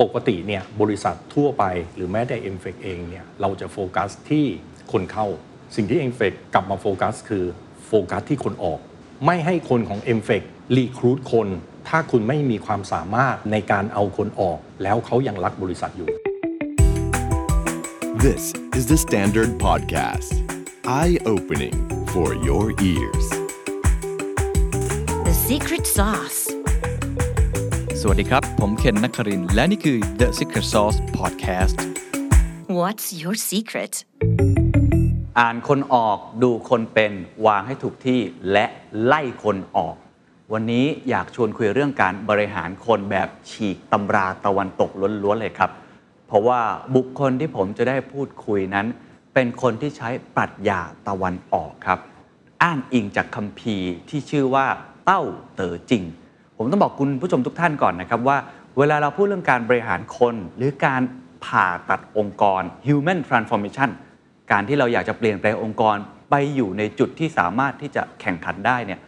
ปกติเนี่ยบริษัททั่วไปหรือแม้แต่ m f e c เองเนี่ยเราจะโฟกัสที่คนเข้า สิ่งที่ m f e c กลับมาโฟกัสคือโฟกัสที่คนออก ไม่ให้คนของ m f e c รีครูดคน ถ้าคุณไม่มีความสามารถในการเอาคนออก แล้วเขายังรักบริษัทอยู่ This is the Standard Podcast. Eye-opening for your ears. The secret sauce. สวัสดีครับ ผมเคนนักครินทร์และนี่คือ The Secret Sauce Podcast What's your secret? อ่านคนออกดูคนเป็นวางให้ถูกที่และไล่คนออก วันนี้อยากชวนคุยเรื่องการบริหารคนแบบฉีกตำราตะวันตกล้วนๆเลยครับ เพราะว่าบุคคลที่ผมจะได้พูดคุยนั้น เป็นคนที่ใช้ปรัชญาตะวันออกครับ อ้างอิงจากคัมภีร์ที่ชื่อว่าเต้าเต๋อจริง ผมต้องบอกคุณผู้ชมทุกท่านก่อนนะครับว่า เวลาเราพูดเรื่องการบริหารคนหรือการผ่าตัดองค์กร human transformation การที่เราอยากจะเปลี่ยนแปลงองค์กรไปอยู่ในจุดที่สามารถที่จะแข่งขันได้เนี่ย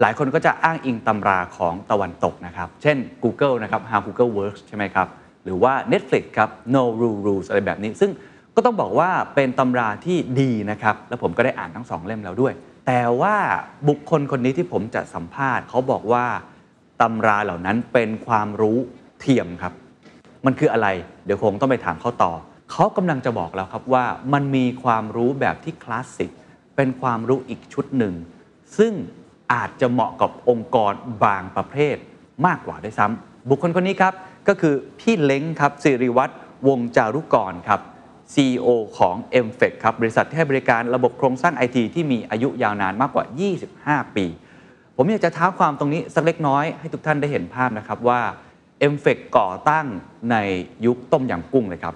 หลายคนก็จะอ้างอิงตำราของตะวันตกนะครับ เช่น Google นะครับ How Google Works ใช่ไหมครับ หรือว่า Netflix ครับ No Rule Rules อะไรแบบนี้ ซึ่งก็ต้องบอกว่าเป็นตำราที่ดีนะครับ แล้วผมก็ได้อ่านทั้งสองเล่มแล้วด้วย แต่ว่าบุคคลคนนี้ที่ผมจะสัมภาษณ์เขาบอกว่า ตำราเหล่านั้นเป็นความรู้เทียมครับ มันคืออะไร เดี๋ยวคงต้องไปถามเขาต่อ เขากำลังจะบอกแล้วครับว่ามันมีความรู้แบบที่คลาสสิก เป็นความรู้อีกชุดหนึ่ง ซึ่งอาจจะเหมาะกับองค์กรบางประเภทมากกว่าด้วยซ้ำบุคคลคนนี้ครับ ก็คือพี่เล้งครับสิริวัตรวงจารุกรครับ CEO ของ m f e c ครับบริษัทที่ให้บริการระบบโครงสร้างไอทีที่มีอายุยาวนานมากกว่า 25 ปี ผมอยากจะท้าความตรงนี้สักเล็กน้อยให้ทุกท่านได้เห็นภาพนะครับว่า m f e c ก่อตั้งในยุคต้มยำกุ้งเลยครับ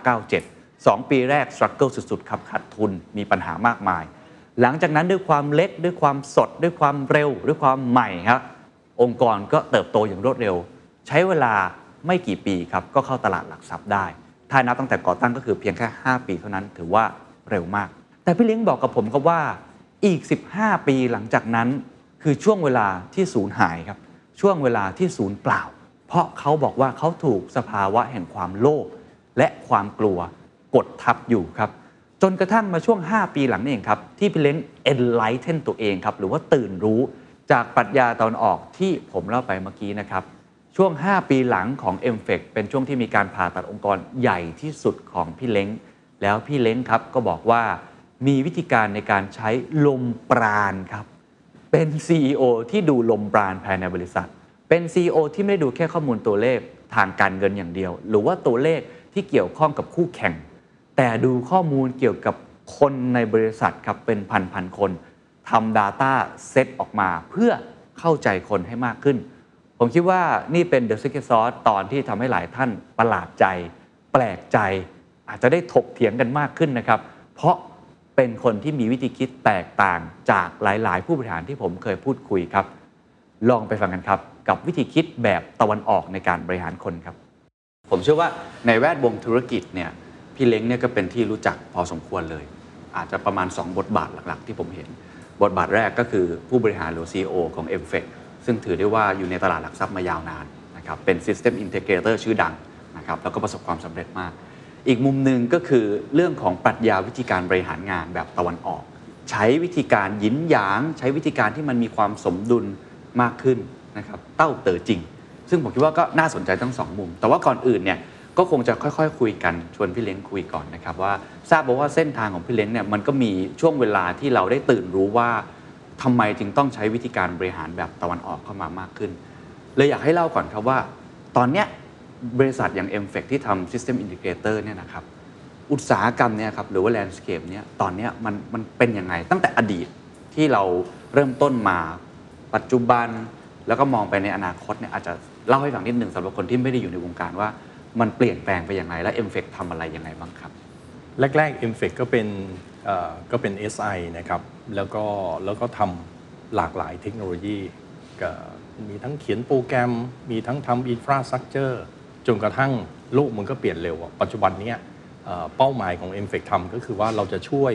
1997 2 ปีแรก struggle สุดๆครับขาดทุนมีปัญหามากมาย หลังจากนั้นด้วยความเล็กด้วยความสด ด้วยความเร็ว ด้วยความใหม่ครับองค์กรก็เติบโตอย่างรวดเร็ว ใช้เวลาไม่กี่ปีครับก็เข้าตลาดหลักทรัพย์ได้ ถ้านับตั้งแต่ก่อตั้งก็คือเพียงแค่ 5 ปีเท่านั้นถือว่าเร็วมาก แต่พี่เลี้ยงบอกกับผมครับว่าอีก 15 ปีหลังจากนั้น คือช่วงเวลาที่สูญหายครับ ช่วงเวลาที่สูญเปล่า เพราะเขาบอกว่าเขาถูกสภาวะแห่งความโลภและความกลัวกดทับอยู่ครับจนกระทั่งมาช่วง 5 ปีหลังนี่เองครับ ที่พี่เล้ง enlighten ตัวเองครับ หรือว่าตื่นรู้จากปรัชญาตอนออกที่ผมเล่าไปเมื่อกี้นะครับ ช่วง 5 ปีหลังของ m f e c เป็นช่วงที่มีการผ่าตัดองค์กรใหญ่ที่สุดของพี่เล้ง แล้วพี่เล้งครับก็บอกว่ามีวิธีการในการใช้ลมปราณครับ เป็น CEO ที่ดูลมปราณภายในบริษัท เป็น CEO ที่ไม่ได้ดูแค่ข้อมูลตัวเลขทางการเงินอย่างเดียว หรือว่าตัวเลขที่เกี่ยวข้องกับคู่แข่ง แต่ดูข้อมูลเกี่ยวกับคนในบริษัทครับเป็นพันพันๆคนทำ Data เซตออกมาเพื่อเข้าใจคนให้มากขึ้น ผมคิดว่านี่เป็น The Secret Sauce ตอนที่ทำให้หลายท่านประหลาดใจ แปลกใจ อาจจะได้ถกเถียงกันมากขึ้นนะครับ เพราะ เป็นคนที่มีวิธีคิดแตกต่างจากหลาย ๆ ผู้บริหารที่ผมเคยพูดคุยครับ ลองไปฟังกันครับ กับวิธีคิดแบบตะวันออกในการบริหารคนครับ ผมเชื่อว่าในแวดวงธุรกิจเนี่ยพี่เล้งเนี่ยก็เป็นที่รู้จักพอสมควรเลย อาจจะประมาณ 2 บทบาทหลัก ๆ ที่ผมเห็น บทบาทแรกก็คือผู้บริหารหรือ CEO ของ m f e c ซึ่งถือได้ว่าอยู่ในตลาดหลักทรัพย์มายาวนานนะครับเป็น System Integrator ชื่อดังนะครับแล้วก็ประสบความสำเร็จมาก อีกมุมหนึ่งก็คือเรื่องของปรัชญาวิธีการบริหารงานแบบตะวันออก ใช้วิธีการยินหยาง ใช้วิธีการที่มันมีความสมดุลมากขึ้นนะครับเต้าเต๋อจริง ซึ่งผมคิดว่าก็น่าสนใจทั้งสองมุม แต่ว่าก่อนอื่นเนี่ยก็คงจะค่อยๆคุยกันชวนพี่เล้งคุยก่อนนะครับว่าทราบมาว่าเส้นทางของพี่เล้งเนี่ยมันก็มีช่วงเวลาที่เราได้ตื่นรู้ว่าทำไมจึงต้องใช้วิธีการบริหารแบบตะวันออกเข้ามามากขึ้นเลยอยากให้เล่าก่อนครับว่า ตอนเนี้ย บริษัทอย่าง m f e c ที่ทำ System Integrator เนี่ยนะครับอุตสาหกรรมเนี่ยครับหรือว่า landscape เนี่ยตอนนี้มันมันเป็นยังไง ตั้งแต่อดีตที่เราเริ่มต้นมาปัจจุบัน แล้วก็มองไปในอนาคตเนี่ยอาจจะเล่าให้ฟังนิดหนึ่งสำหรับคนที่ไม่ได้อยู่ในวงการว่ามันเปลี่ยนแปลงไปอยังไงและ m f e c ทำอะไรยังไงบ้างครับ แรกๆ m f e c ก็เป็นก็เป็น SI นะครับแล้วก็แล้วก็ทำหลากหลายเทคโนโลยีมีทั้งเขียนโปรแกรม มีทั้งทำอินฟราสตรักเจอร์ จนกระทั่งโลกมันก็เปลี่ยนเร็วอะปัจจุบันเนี้ยเอ่อเป้าหมายของ m f e c ทำก็คือว่าเราจะช่วย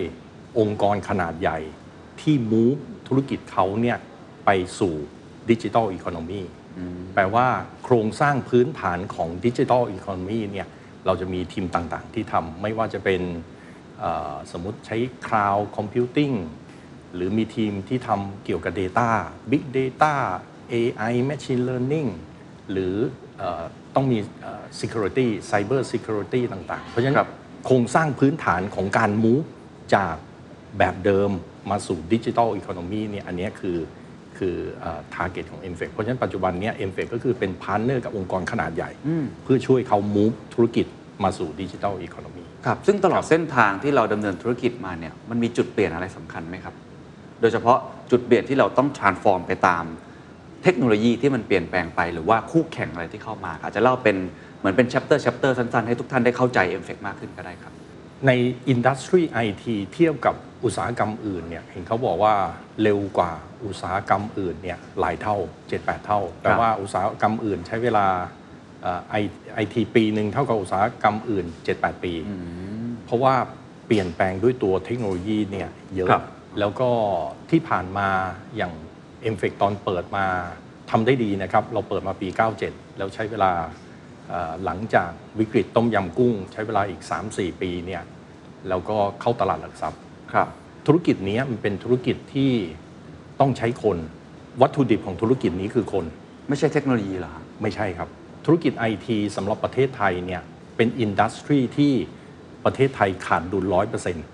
องค์กรขนาดใหญ่ที่ move ธุรกิจเขาเนี่ยไปสู่ดิจิทัลอีโคโนมีแปลว่าโครงสร้างพื้นฐานของดิจิทัลอีโคโนมีเนี่ยเราจะมีทีมต่างๆ ที่ทำไม่ว่าจะเป็นเอ่อสมมติใช้ Cloud Computing หรือมีทีมที่ทำเกี่ยวกับ Data Big Data AI Machine Learning หรือเออ ต้องมีเอ่อ Security Cyber Security ต่างๆ เพราะฉะนั้นครับโครงสร้างพื้นฐานของการ move จากแบบเดิมมาสู่ digital economy เนี่ยอันเนี้ยคือคือทาร์เก็ตของ m f e c เพราะฉะนั้นปัจจุบันเนี้ย m f e c ก็คือเป็นพาร์ n เนอร์กับองค์กรขนาดใหญ่ เพื่อช่วยเขา move ธุรกิจมาสู่ digital economy ครับซึ่งตลอดคดรับเส้นทางที่เราดำเนินธุรกิจมาเนี่ยมันมีจุดเปลี่ยนอะไรสำคัญไหมครับ โดยเฉพาะจุดเปลี่ยนที่เราต้อง transform ไปตาม เทคโนโลยีที่มันเปลี่ยนแปลงไปหรือว่าคู่แข่งอะไรที่เข้ามา อาจจะเล่าเป็นเหมือนเป็น chapter chapter สั้นๆ ให้ทุกท่านได้เข้าใจ m f e c มากขึ้นก็ได้ครับ ในอินดัสทรีไอทีเทียบกับอุตสาหกรรมอื่นเนี่ยเห็นเขาบอกว่าเร็วกว่าอุตสาหกรรมอื่นเนี่ยหลายเท่า 7-8 เท่า แต่ว่าอุตสาหกรรมอื่นใช้เวลาไอทีปีหนึ่งเท่ากับอุตสาหกรรมอื่น 7-8 ปี เพราะว่าเปลี่ยนแปลงด้วยตัวเทคโนโลยีเนี่ยเยอะครับแล้วก็ที่ผ่านมาอย่าง m f e c ตอนเปิดมาทำได้ดีนะครับ เราเปิดมาปี 97 แล้วใช้เวลาเอ่อหลังจากวิกฤตต้มยำกุ้ง ใช้เวลาอีก 3-4 ปีเนี่ยแล้วก็เข้าตลาดหลักทรัพย์ครับธุรกิจนี้มันเป็นธุรกิจที่ต้องใช้คน วัตถุดิบของธุรกิจนี้คือคน ไม่ใช่เทคโนโลยีเหรอฮะไม่ใช่ครับ ธุรกิจไอทีสำหรับประเทศไทยเนี่ยเป็นอินดัสทรีที่ประเทศไทยขาดดุลร้อยเปอร์เซ็นต์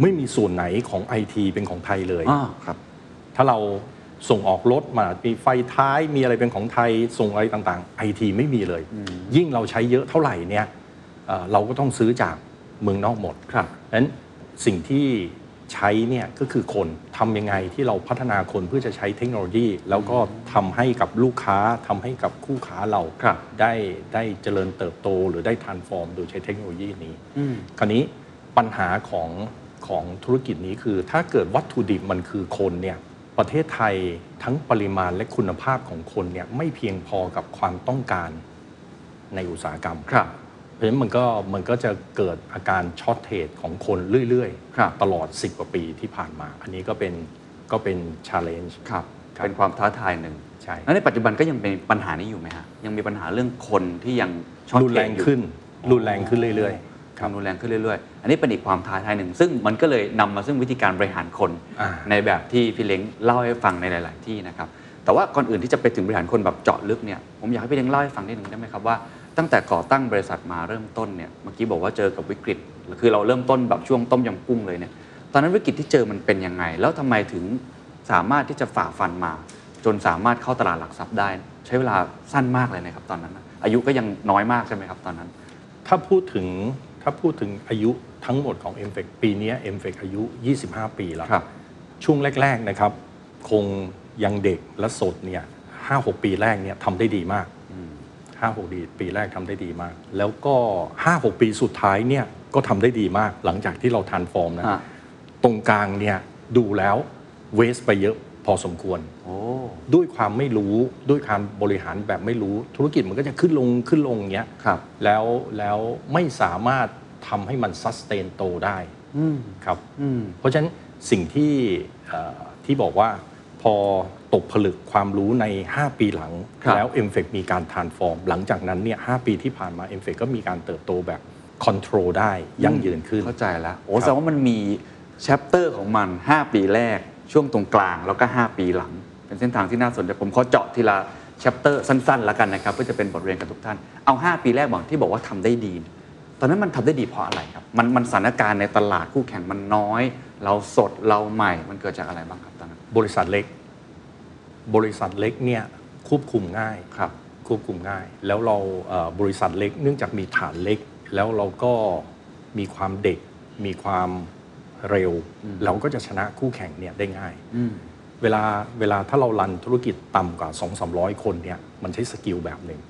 ไม่มีส่วนไหนของไอทีเป็นของไทยเลยอ๋อครับ ถ้าเรา ส่งออกรถมามีไฟท้ายมีอะไรเป็นของไทยส่งอะไรต่างๆไอทีไม่มีเลย ยิ่งเราใช้เยอะเท่าไหร่เนี่ยเอ่อเราก็ต้องซื้อจากเมืองนอกหมดครับนั้นสิ่งที่ใช้เนี่ยก็คือคนทำยังไงที่เราพัฒนาคนเพื่อจะใช้เทคโนโลยี แล้วก็ทำให้กับลูกค้าทำให้กับคู่ค้าเราครับได้ได้เจริญเติบโตหรือได้ทานฟอร์มโดยใช้เทคโนโลยีนี้คราวนี้ปัญหาของของธุรกิจนี้คือถ้าเกิดวัตถุดิบมันคือคนเนี่ย ประเทศไทยทั้งปริมาณและคุณภาพของคนเนี่ยไม่เพียงพอกับความต้องการในอุตสาหกรรมครับ เพราะฉะนั้นมันก็มันก็จะเกิดอาการ shortage ของคนเรื่อยครับตลอด 10 กว่าปีที่ผ่านมา อันนี้ก็เป็นก็เป็น challenge ครับครับเป็นความท้าทายหนึ่งใช่แล้วในปัจจุบันก็ยังเป็นปัญหานี้อยู่ไหมฮะยังมีปัญหาเรื่องคนที่ยังช็อตรุนแรงเทอยู่ขึ้นรุนแรงขึ้นเรื่อยๆทำ รุนแรงขึ้นเรื่อยๆ อันนี้เป็นอีกความท้าทายหนึ่ง ซึ่งมันก็เลยนำมาซึ่งวิธีการบริหารคนอ่าในแบบที่พี่เล้งเล่าให้ฟังในหลาย ๆ ที่นะครับ แต่ว่าก่อนอื่นที่จะไปถึงบริหารคนแบบเจาะลึกเนี่ย ผมอยากให้พี่เล้งเล่าให้ฟังนิดหนึ่งได้ไหมครับว่าตั้งแต่ก่อตั้งบริษัทมาเริ่มต้นเนี่ย เมื่อกี้บอกว่าเจอกับวิกฤต คือเราเริ่มต้นแบบช่วงต้มยำกุ้งเลยเนี่ย ตอนนั้นวิกฤตที่เจอมันเป็นยังไง แล้วทำไมถึงสามารถที่จะฝ่าฟันมา จนสามารถเข้าตลาดหลักทรัพย์ได้ ใช้เวลาสั้นมากเลยนะครับตอนนั้นนะอายุก็ยังน้อยมากใช่ไหมครับตอนนั้น ถ้าพูดถึง ถ้าพูดถึงอายุทั้งหมดของ m f e c ปีนี้ m f e c อายุ 25 ปีแล้วครับช่วงแรก ๆ นะครับ คงยังเด็กและสดเนี่ยห้าหกปีแรกเนี่ยทำได้ดีมากห้าหกดีปีแรกทำได้ดีมาก แล้วก็ห้าหกปีสุดท้ายเนี่ยก็ทำได้ดีมาก หลังจากที่เราทานฟอร์มนะฮะตรงกลางเนี่ยดูแล้วเวสไปเยอะ พอสมควรโอ้ด้วยความไม่รู้ด้วยการบริหารแบบไม่รู้ธุรกิจมันก็จะขึ้นลงขึ้นลงอย่างเงี้ยครับแล้วแล้วไม่สามารถทำให้มันซัสเตนโตได้ครับอืมเพราะฉะนั้นสิ่งที่เอ่อที่บอกว่าพอตกผลึกความรู้ใน 5 ปีหลังครับแล้ว m f e c มีการทานฟอร์ม หลังจากนั้นเนี่ยหปีที่ผ่านมา m f e c ก็มีการเติบโตแบบcontrol ได้ยั่งยืนขึ้นเข้าใจแล้วโอ้ครับแสดงว่ามันมี chapter ของมัน 5 ปีแรก ช่วงตรงกลางแล้วก็ 5 ปีหลัง เป็นเส้นทางที่น่าสนใจผมขอเจาะทีละ chapter สั้นๆแล้วกันนะครับเพื่อจะเป็นบทเรียนกับทุกท่านเอา 5 ปีแรกบอกที่บอกว่าทำได้ดี ตอนนั้นมันทำได้ดีเพราะอะไรครับมันมันสถานการณ์ในตลาดคู่แข่งมันน้อย เราสดเราใหม่มันเกิดจากอะไรบ้างครับตอนนั้นบริษัทเล็ก บริษัทเล็กเนี่ยควบคุมง่ายครับควบคุมง่าย แล้วเราเอ่อบริษัทเล็ก เนื่องจากมีฐานเล็ก แล้วเราก็มีความเด็กมีความ เร็ว เราก็จะชนะคู่แข่งเนี่ยได้ง่ายอืมเวลาเวลาถ้าเรา run ธุรกิจต่ำกว่า 2 3 0 0 คนเนี่ยมันใช้ skill แบบหนึ่ง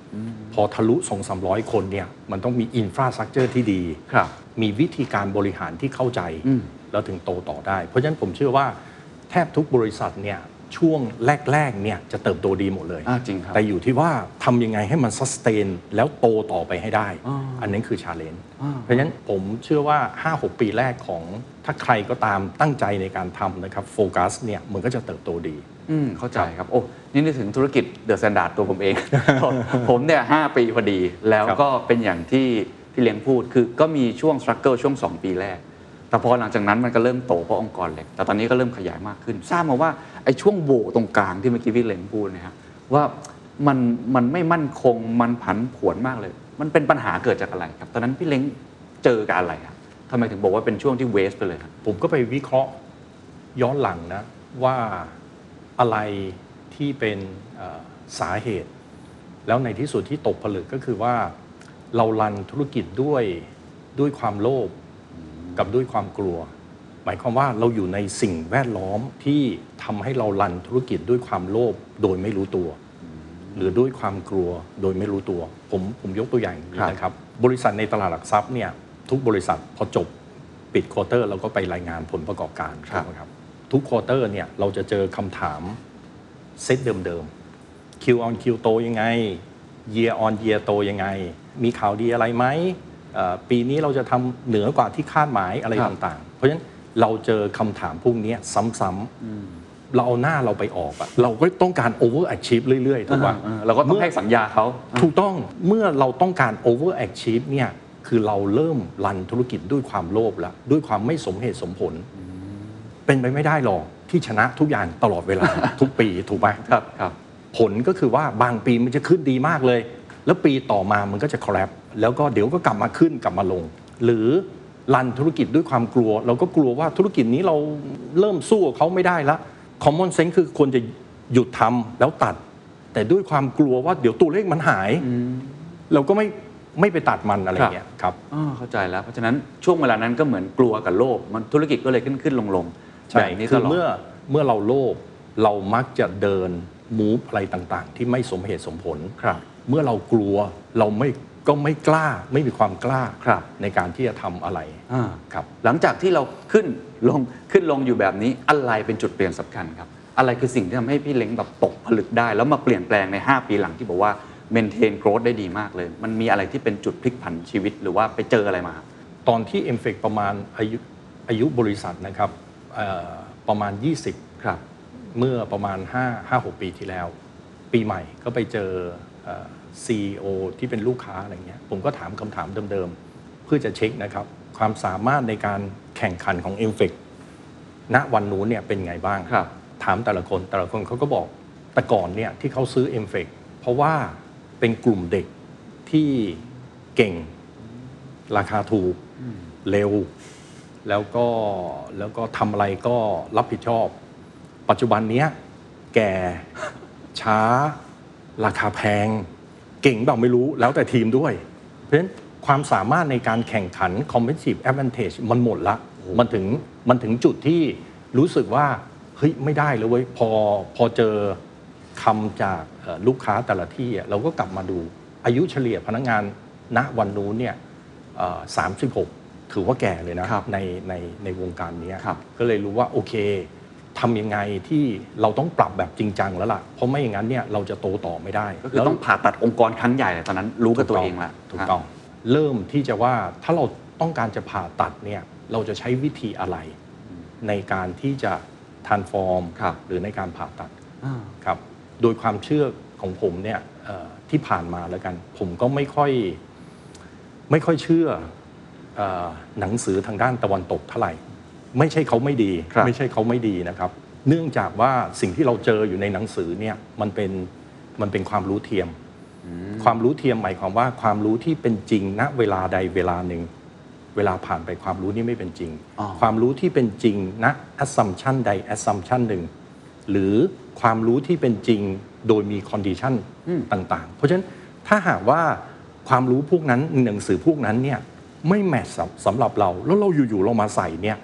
พอทะลุ 2 3 0 0 คนเนี่ยมันต้องมี infrastructure ที่ดีครับมีวิธีการบริหารที่เข้าใจอืมแล้วถึงโตต่อได้ เพราะฉะนั้นผมเชื่อว่าแทบทุกบริษัทเนี่ย ช่วงแรกๆเนี่ยจะเติบโตดีหมดเลย อ่าจริงครับ แต่อยู่ที่ว่าทำยังไงให้มัน sustain แล้วโตต่อไปให้ได้ อ่าอันนั้นคือ challenge อ่า เพราะฉะนั้นผมเชื่อว่า 5-6 ปีแรกของถ้าใครก็ตามตั้งใจในการทำนะครับโฟกัสเนี่ยมันก็จะเติบโตดี อืมเข้าใจครับ โอ้ นี่นึกถึงธุรกิจเดอะ s แ a นดาร์ดตัวผมเอง ผมเนี่ยหกปีพอดี แล้วครับก็เป็นอย่างที่พี่เลี้ยงพูด คือก็มีช่วง struggle ช่วง 2 ปีแรก แต่พอหลังจากนั้นมันก็เริ่มโตเพราะองค์กรเล็ก แต่ตอนนี้ก็เริ่มขยายมากขึ้น ทราบมาว่า ไอ้ช่วงโหวตรงกลางที่เมื่อกี้พี่เล้งพูดเนะครับว่ามันมันไม่มั่นคงมันผันผวนมากเลย มันเป็นปัญหาเกิดจากอะไรครับ ตอนนั้นพี่เล้งเจอกับอะไรครับทำไมถึงบอกว่าเป็นช่วงที่เวสไปเลยครับผมก็ไปวิเคราะห์ย้อนหลังนะ ว่าอะไรที่เป็นสาเหตุ แล้วในที่สุดที่ตกผลึกก็คือว่าเรา run ธุรกิจด้วยด้วยความโลภกับด้วยความกลัว หมายความว่าเราอยู่ในสิ่งแวดล้อมที่ทำให้เรา run ธุรกิจด้วยความโลภโดยไม่รู้ตัว หรือด้วยความกลัวโดยไม่รู้ตัว ผมผมยกตัวอย่างอย่างนี้ครับนะครับ บริษัทในตลาดหลักทรัพย์เนี่ยทุกบริษัทพอจบปิด quarter เราก็ไปรายงานผลประกอบการครับถูกไหมครับ ทุก quarter เนี่ยเราจะเจอคำถามเซตเดิมๆ Q on Q โตยังไง Year on Year โตยังไง มีข่าวดีอะไรไหมเอ่อปีนี้เราจะทำเหนือกว่าที่คาดหมายอะไรครับต่างๆ เพราะฉะนั้น เราเจอคำถามพวกเนี้ยซ้ำๆเราเอาหน้าเราไปออกอะเราก็ต้องการ over achieve เรื่อยๆถูกป่ะเออเราก็ต้องให้สัญญาเขาถูกต้องเมื่อเราต้องการ over achieve เนี่ยคือเราเริ่มรันธุรกิจด้วยความโลภแล้วด้วยความไม่สมเหตุสมผล เป็นไปไม่ได้หรอกที่ชนะทุกอย่างตลอดเวลาทุกปีถูกไหมครับครับ ผลก็คือว่าบางปีมันจะขึ้นดีมากเลย แล้วปีต่อมามันก็จะ crap แล้วก็เดี๋ยวก็กลับมาขึ้นกลับมาลง หรือ รันธุรกิจด้วยความกลัว เราก็กลัวว่าธุรกิจนี้เราเริ่มสู้กับเขาไม่ได้ละ common sense คือควรจะหยุดทำแล้วตัด แต่ด้วยความกลัวว่าเดี๋ยวตัวเลขมันหาย เราก็ไม่ไม่ไปตัดมันอะไรอย่างเงี้ยครับอ๋อเข้าใจแล้ว เพราะฉะนั้นช่วงเวลานั้นก็เหมือนกลัวกับโลภมันธุรกิจก็เลยขึ้นขึ้นลงลงแบใช่บนี้คืตอลอดเมื่อเมื่อเราโลภเรามักจะเดินมูฟอะไรต่างๆ ที่ไม่สมเหตุสมผลครับ เมื่อเรากลัวเราไม่ ก็ไม่กล้าไม่มีความกล้าครับ ในการที่จะทำอะไรอ่า ครับ หลังจากที่เราขึ้นลงขึ้นลงอยู่แบบนี้อะไรเป็นจุดเปลี่ยนสำคัญครับ อะไรคือสิ่งที่ทำให้พี่เล้งแบบตกผลึกได้ แล้วมาเปลี่ยนแปลงใน 5 ปีหลังที่บอกว่าเมนเทนโกรธได้ดีมากเลย มันมีอะไรที่เป็นจุดพลิกผันชีวิตหรือว่าไปเจออะไรมา ตอนที่ m อ e c ประมาณอายุอายุบริษัทนะครับเอ่อประมาณ 20 ครับ เมื่อประมาณ5 5 6 ปีที่แล้ว ปีใหม่ก็ไปเจอเอ่อ CEO ที่เป็นลูกค้าอะไรเงี้ยผมก็ถามคำถามเดิมๆ เพื่อจะเช็คนะครับ ความสามารถในการแข่งขันของ m อ e c ณวันนู้นเนี่ยเป็นไงบ้างครับถามแต่ละคนแต่ละคนเขาก็บอกแต่ก่อนเนี่ยที่เขาซื้อ m อ e c เพราะว่าเป็นกลุ่มเด็กที่เก่งราคาถูกเร็ว แล้วก็แล้วก็ทำอะไรก็รับผิดชอบ ปัจจุบันเนี้ยแก่ช้าราคาแพง เก่งแบบไม่รู้แล้วแต่ทีมด้วย เพราะฉะนั้นความสามารถในการแข่งขัน competitive advantage มันหมดละ มันถึงมันถึงจุดที่รู้สึกว่า เฮ้ย ไม่ได้เลยเว้ยพอพอเจอคำจากเอ่อลูกค้าแต่ละที่อะเราก็กลับมาดูอายุเฉลี่ยพนักงานณวันนู้นเนี่ยสามสิบหกถือว่าแก่เลยนะครับในในในวงการเนี้ยครับก็เลยรู้ว่าโอเค ทำยังไงที่เราต้องปรับแบบจริงจังแล้วล่ะ เพราะไม่อย่างนั้นเนี่ยเราจะโตต่อไม่ได้ก็คือต้องผ่าตัดองค์กรครั้งใหญ่เลยตอนนั้นรู้กับตัวเองละถูกต้องเริ่มที่จะว่าถ้าเราต้องการจะผ่าตัดเนี่ยเราจะใช้วิธีอะไร ในการที่จะ transform ครับหรือในการผ่าตัดอ่าครับโดยความเชื่อของผมเนี่ยเอ่อที่ผ่านมาแล้วกัน ผมก็ไม่ค่อยไม่ค่อยเชื่อเออหนังสือทางด้านตะวันตกเท่าไหร่ ไม่ใช่เขาไม่ดี ครับไม่ใช่เขาไม่ดีนะครับ เนื่องจากว่าสิ่งที่เราเจออยู่ในหนังสือเนี่ยมันเป็นมันเป็นความรู้เทียม ความรู้เทียมหมายความว่าความรู้ที่เป็นจริงณเวลาใดเวลาหนึ่ง เวลาผ่านไปความรู้นี้ไม่เป็นจริง อ๋อ ความรู้ที่เป็นจริงณ assumption ใด assumption หนึ่ง หรือความรู้ที่เป็นจริงโดยมี condition ต่างๆ เพราะฉะนั้นถ้าหากว่าความรู้พวกนั้นหนังสือพวกนั้นเนี่ยไม่แมทสำหรับเรา แล้วเราอยู่ๆเรามาใส่เนี่ย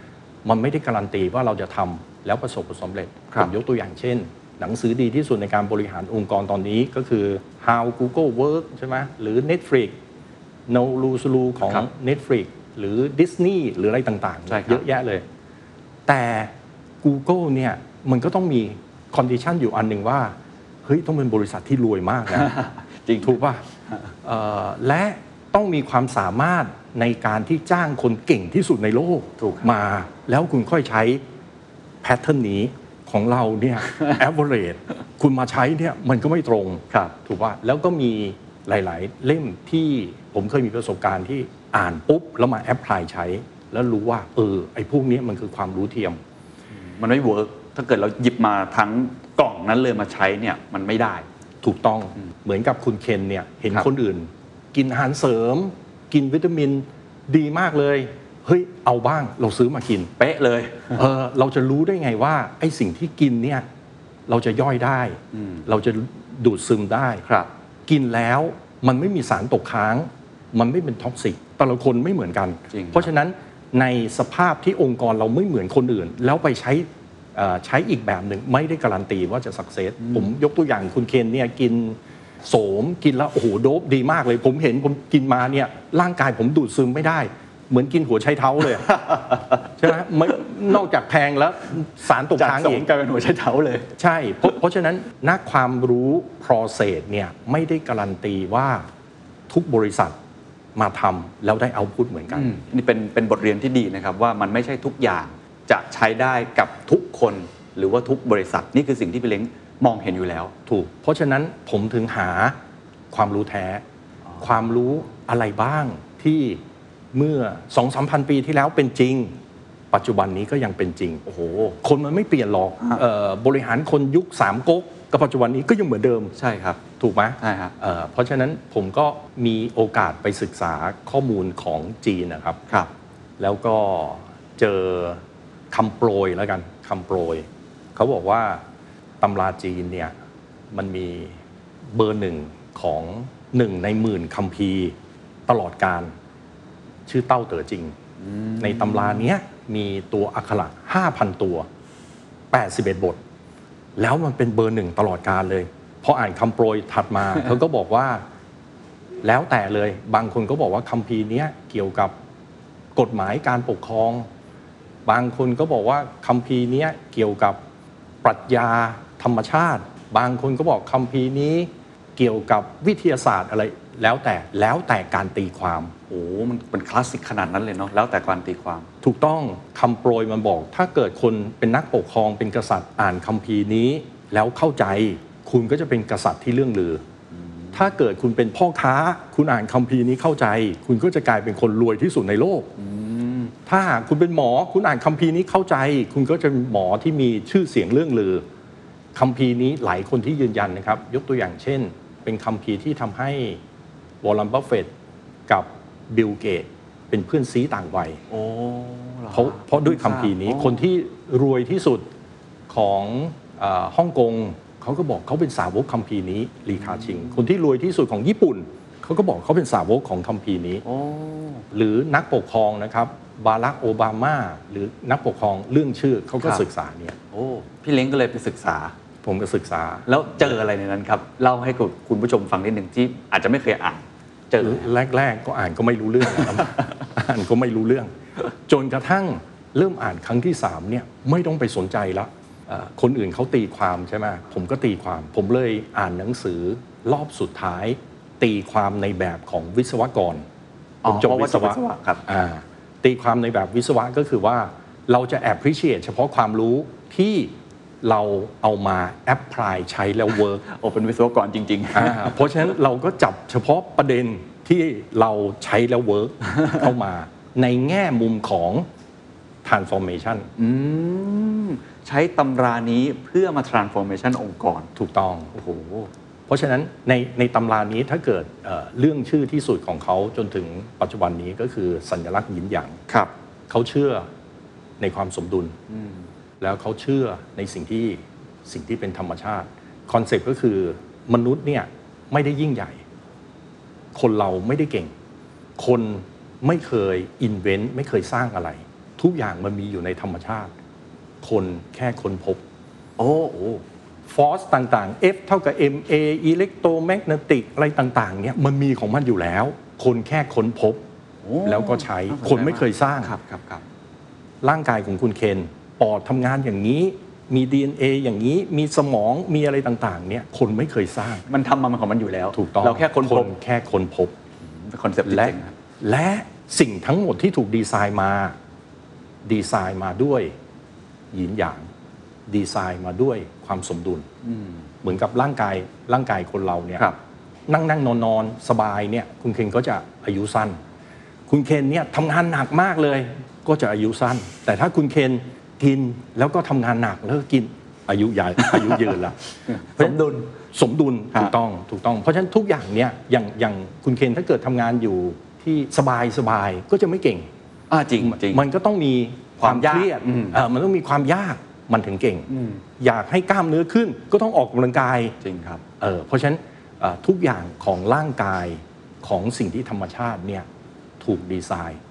มันไม่ได้การันตีว่าเราจะทำแล้วประสบผลสำเร็จครับผมยกตัวอย่างเช่น หนังสือดีที่สุดในการบริหารองค์กรตอนนี้ก็คือ How Google Work ใช่ไหมหรือ Netflix No Rules Rules ของครับ Netflix หรือ Disney หรืออะไรต่างใช่ครับๆเยอะแยะเลย แต่ Google เนี่ยมันก็ต้องมี condition อยู่อันหนึ่งว่า เฮ้ย ต้องเป็นบริษัทที่รวยมากนะ จริงถูกป่ะเอ่อและต้องมีความสามารถ ในการที่จ้างคนเก่งที่สุดในโลกถูกครับมา แล้วคุณค่อยใช้ pattern นี้ของเราเนี่ย average คุณมาใช้เนี่ยมันก็ไม่ตรงครับถูกป่ะแล้วก็มีหลาย ๆ เล่มที่ผมเคยมีประสบการณ์ที่อ่านปุ๊บ แล้วมา apply ใช้ แล้วรู้ว่า เออ ไอ้พวกนี้มันคือความรู้เทียม มันไม่ work ถ้าเกิดเราหยิบมาทั้งกล่องนั้นเลยมาใช้เนี่ยมันไม่ได้ ถูกต้องเหมือนกับคุณเคนเนี่ยเห็นครับคนอื่น กินอาหารเสริม กินวิตามินดีมากเลยเฮ้ยเอาบ้างเราซื้อมากิน เป๊ะเลยเออเราจะรู้ได้ไงว่าไอ้สิ่งที่กินเนี่ยเราจะย่อยได้อืมเราจะดูดซึมได้ครับ กินแล้วมันไม่มีสารตกค้าง มันไม่เป็นท็อกซิกแต่ละคนไม่เหมือนกันจริงครับเพราะฉะนั้นในสภาพที่องค์กรเราไม่เหมือนคนอื่น แล้วไปใช้เอ่อใช้อีกแบบหนึ่งไม่ได้การันตีว่าจะสักเซสผมยกตัวอย่างคุณเคนเนี่ยกิน โสมกินแล้วโอ้โหโดบดีมากเลย ผมเห็นผมกินมาเนี่ยร่างกายผมดูดซึมไม่ได้ เหมือนกินหัวไชเท้าเลยใช่ไหมไม่นอกจากแพงแล้วสารตกจากค้างสอีงกกลายเป็นหัวใช้เท้าเลย ใช่เพราะเพราะฉะนั้นนักความรู้ process เนี่ยไม่ได้การันตีว่าทุกบริษัทมาทำแล้วได้เอาพุทเหมือนกัน อืมนี่เป็นเป็นบทเรียนที่ดีนะครับ ว่ามันไม่ใช่ทุกอย่างจะใช้ได้กับทุกคนหรือว่าทุกบริษัท นี่คือสิ่งที่พี่เล้ง มองเห็นอยู่แล้ว ถูก เพราะฉะนั้นผมถึงหาความรู้แท้ ความรู้อะไรบ้างที่เมื่อสองสามพันปีที่แล้วเป็นจริง ปัจจุบันนี้ก็ยังเป็นจริง โอ้โห คนมันไม่เปลี่ยนหรอกฮะเอ่อบริหารคนยุคสามก๊กกับปัจจุบันนี้ก็ยังเหมือนเดิมใช่ครับ ถูกไหมใช่ครับเอ่อเพราะฉะนั้นผมก็มีโอกาสไปศึกษาข้อมูลของจีนนะครับครับ แล้วก็เจอคำโปรยแล้วกันคำโปรย เขาบอกว่า ตำราจีนเนี่ยมันมีเบอร์หนึ่งของหนึ่งในหมื่นคัมภีร์ตลอดการชื่อเต้าเต๋อจริง ในตำราเนี้ยมีตัวอักขระ5,000ตัว81บท แล้วมันเป็นเบอร์หนึ่งตลอดการเลยพออ่านคำโปรยถัดมาเขาก็บอกว่าแล้วแต่เลยบางคนก็บอกว่าคัมภีร์เนี้ยเกี่ยวกับกฎหมายการปกครอง บางคนก็บอกว่าคัมภีร์เนี้ยเกี่ยวกับปรัชญา ธรรมชาติ บางคนก็บอกคัมภีร์นี้เกี่ยวกับวิทยาศาสตร์อะไรแล้วแต่แล้วแต่การตีความโอ้โหมันเป็นคลาสสิกขนาดนั้นเลยเนาะแล้วแต่การตีความ ถูกต้องคำโปรยมันบอก ถ้าเกิดคนเป็นนักปกครองเป็นกษัตริย์อ่านคัมภีร์นี้ แล้วเข้าใจ คุณก็จะเป็นกษัตริย์ที่เรื่องลืออถ้าเกิดคุณเป็นพ่อค้า คุณอ่านคัมภีร์นี้เข้าใจ คุณก็จะกลายเป็นคนรวยที่สุดในโลกถ้าหากคุณเป็นหมอคุณอ่านคัมภีร์นี้เข้าใจ คุณก็จะเป็นหมอที่มีชื่อเสียงเลื่องลือ คัมภีร์นี้หลายคนที่ยืนยันนะครับ ยกตัวอย่างเช่น เป็นคัมภีร์ที่ทำให้ Warren Buffett กับ Bill Gates เป็นเพื่อนซี้ต่างวัยโอ้เพราะเพราะด้วยคัมภีร์นี้คนที่รวยที่สุดของเออฮ่องกงเขาก็บอกเขาเป็นสาวกคัมภีร์นี้ลีคาชิง คนที่รวยที่สุดของญี่ปุ่นเขาก็บอกเขาเป็นสาวกของคัมภีร์นี้โอ้หรือนักปกครองนะครับบารักโอบามา หรือนักปกครองเรื่องชื่อเขาก็ครับศึกษาเนี่ยโอ้พี่เล้งก็เลยไปศึกษา ผมก็ศึกษา แล้วเจออะไรในนั้นครับเล่าให้กับคุณผู้ชมฟังนิดหนึ่งที่อาจจะไม่เคยอ่านเจอแรก ๆ ก็อ่านก็ไม่รู้เรื่องนะครับอ่านก็ไม่รู้เรื่อง จนกระทั่งเริ่มอ่านครั้งที่สามเนี่ยไม่ต้องไปสนใจละเอ่อคนอื่นเขาตีความใช่ไหมผมก็ตีความ ผมเลยอ่านหนังสือรอบสุดท้าย ตีความในแบบของวิศวกรผมจบอ๋อเพราะวิว่าศจบวะวิศวะครับอ่าตีความในแบบวิศวะก็คือว่าเราจะ appreciate เฉพาะความรู้ที่ เราเอามา apply ใช้แล้ว work โอ้เป็นวิศวกรจริงอ่าเพราะฉะนั้นเราก็จับเฉพาะประเด็นที่เราใช้แล้วเวิร์กเข้ามา ในแง่มุมของ transformation ๆอืมใช้ตำรานี้เพื่อมา transformation องค์กรถูกต้องโอ้โหเพราะฉะนั้นในในตำรานี้ถ้าเกิดเอ่อเรื่องชื่อที่สุดของเขาจนถึงปัจจุบันนี้ก็คือสัญลักษณ์หยินหยางครับเขาเชื่อในความสมดุล แล้วเขาเชื่อในสิ่งที่สิ่งที่เป็นธรรมชาติคอนเซปต์ก็คือมนุษย์เนี่ยไม่ได้ยิ่งใหญ่ คนเราไม่ได้เก่ง คนไม่เคย invent ไม่เคยสร้างอะไร ทุกอย่างมันมีอยู่ในธรรมชาติ คนแค่ค้นพบ โอ้โอ้ force ต่างๆ F เท่ากับ ma electromagnetic อะไรต่างๆเนี่ยมันมีของมันอยู่แล้ว คนแค่ค้นพบโอ้แล้วก็ใช้น่าสนใจคนไม่เคยสร้างครับครับครับร่างกายของคุณเคน ปอดทำงานอย่างนี้ มี DNA อย่างนี้มีสมองมีอะไรต่างๆเนี่ยคนไม่เคยสร้างมันทำมามันของมันอยู่แล้วถูกต้องเราแค่ค้นพบแค่ค้นพบ concept จริงๆครับและสิ่งทั้งหมดที่ถูกดีไซน์มา ดีไซน์มาด้วยหยินหยาง ดีไซน์มาด้วยความสมดุลเหมือนกับร่างกายร่างกายคนเราเนี่ยครับนั่งนั่งนอนนอนสบายเนี่ย คุณเคนก็จะอายุสั้น คุณเคนเนี่ยทำงานหนักมากเลย ก็จะอายุสั้น แต่ถ้าคุณเคน กินแล้วก็ทำงานหนักแล้วก็กินอายุใหญ่อายุยืนละสมดุลสมดุลฮะถูกต้องถูกต้อง เพราะฉะนั้นทุกอย่างเนี่ยอย่างอย่างคุณเคนถ้าเกิดทำงานอยู่ที่สบายสบายก็จะไม่เก่งอ่าจริงจริงมันก็ต้องมีความความยากเครียดอืมเอ่อมันต้องมีความยากมันถึงเก่ง อยากให้กล้ามเนื้อขึ้น ก็ต้องออกกำลังกายจริงครับเออเพราะฉะนั้นเอ่อทุกอย่างของร่างกายของสิ่งที่ธรรมชาติเนี่ยถูกดีไซน์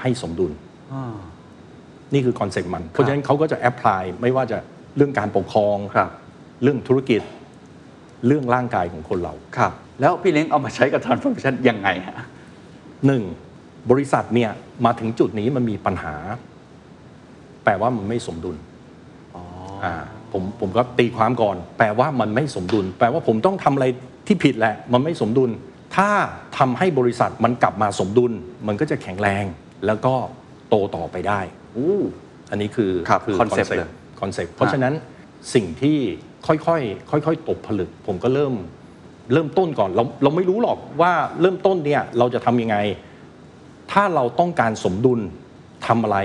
ให้สมดุล นี่คือ concept มัน เพราะฉะนั้นเขาก็จะ apply ไม่ว่าจะเรื่องการปกครองครับเรื่องธุรกิจเรื่องร่างกายของคนเราครับ แล้วพี่เล้งเอามาใช้กับ transformation ยังไงฮะหนึ่งบริษัทเนี่ยมาถึงจุดนี้มันมีปัญหา แปลว่ามันไม่สมดุลอ่าผมผมก็ตีความก่อน แปลว่ามันไม่สมดุล แปลว่าผมต้องทำอะไรที่ผิดแหละ มันไม่สมดุล ถ้าทำให้บริษัทมันกลับมาสมดุล มันก็จะแข็งแรง แล้วก็โตต่อไปได้ อู้อันนี้คือครับคือ concept เลยคอนเซ็ปต์เพราะฉะนั้นสิ่งที่ค่อยๆค่อยๆตกผลึก ผมก็เริ่มเริ่มต้นก่อนเราเราไม่รู้หรอกว่าเริ่มต้นเนี่ยเราจะทำยังไง ถ้าเราต้องการสมดุลทำอะไร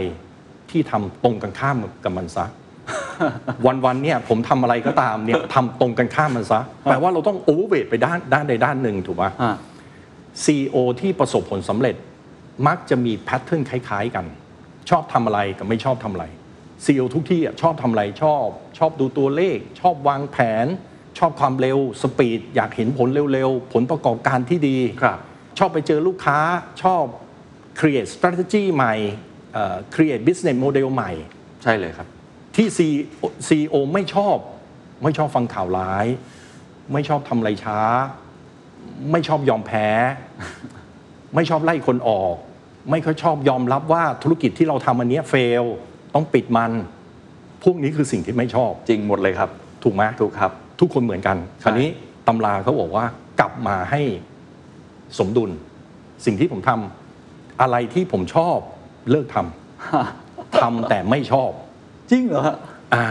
ที่ทำตรงกันข้ามกับมันซะวันๆเนี่ยผมทำอะไรก็ตามเนี่ยทำตรงกันข้ามมันซะแปลว่าเราต้อง overweight ไปด้านด้านใดด้านหนึ่งถูกปะอ่า CEO ที่ประสบผลสำเร็จมักจะมี pattern คล้าย ๆ กัน ชอบทำอะไรกับไม่ชอบทำอะไร CEO ทุกที่อะชอบทำอะไรชอบ ชอบดูตัวเลข ชอบวางแผน ชอบความเร็ว speed อยากเห็นผลเร็วๆ ผลประกอบการที่ดีครับ ชอบไปเจอลูกค้าชอบ create strategy ใหม่เอ่อ create business model ใหม่ ใช่เลยครับ ที่ CEO ไม่ชอบไม่ชอบฟังข่าวร้าย ไม่ชอบทำอะไรช้า ไม่ชอบยอมแพ้ ไม่ชอบไล่คนออก ไม่ค่อยชอบยอมรับว่าธุรกิจที่เราทำอันเนี้เฟลต้องปิดมัน พวกนี้คือสิ่งที่ไม่ชอบ จริงหมดเลยครับ ถูกไหมถูกครับ ทุกคนเหมือนกัน คราวนี้ตำราเขาบอกว่ากลับมาให้สมดุล สิ่งที่ผมทำอะไรที่ผมชอบเลิกทำ ทำแต่ไม่ชอบ จริงเหรอฮะอ่า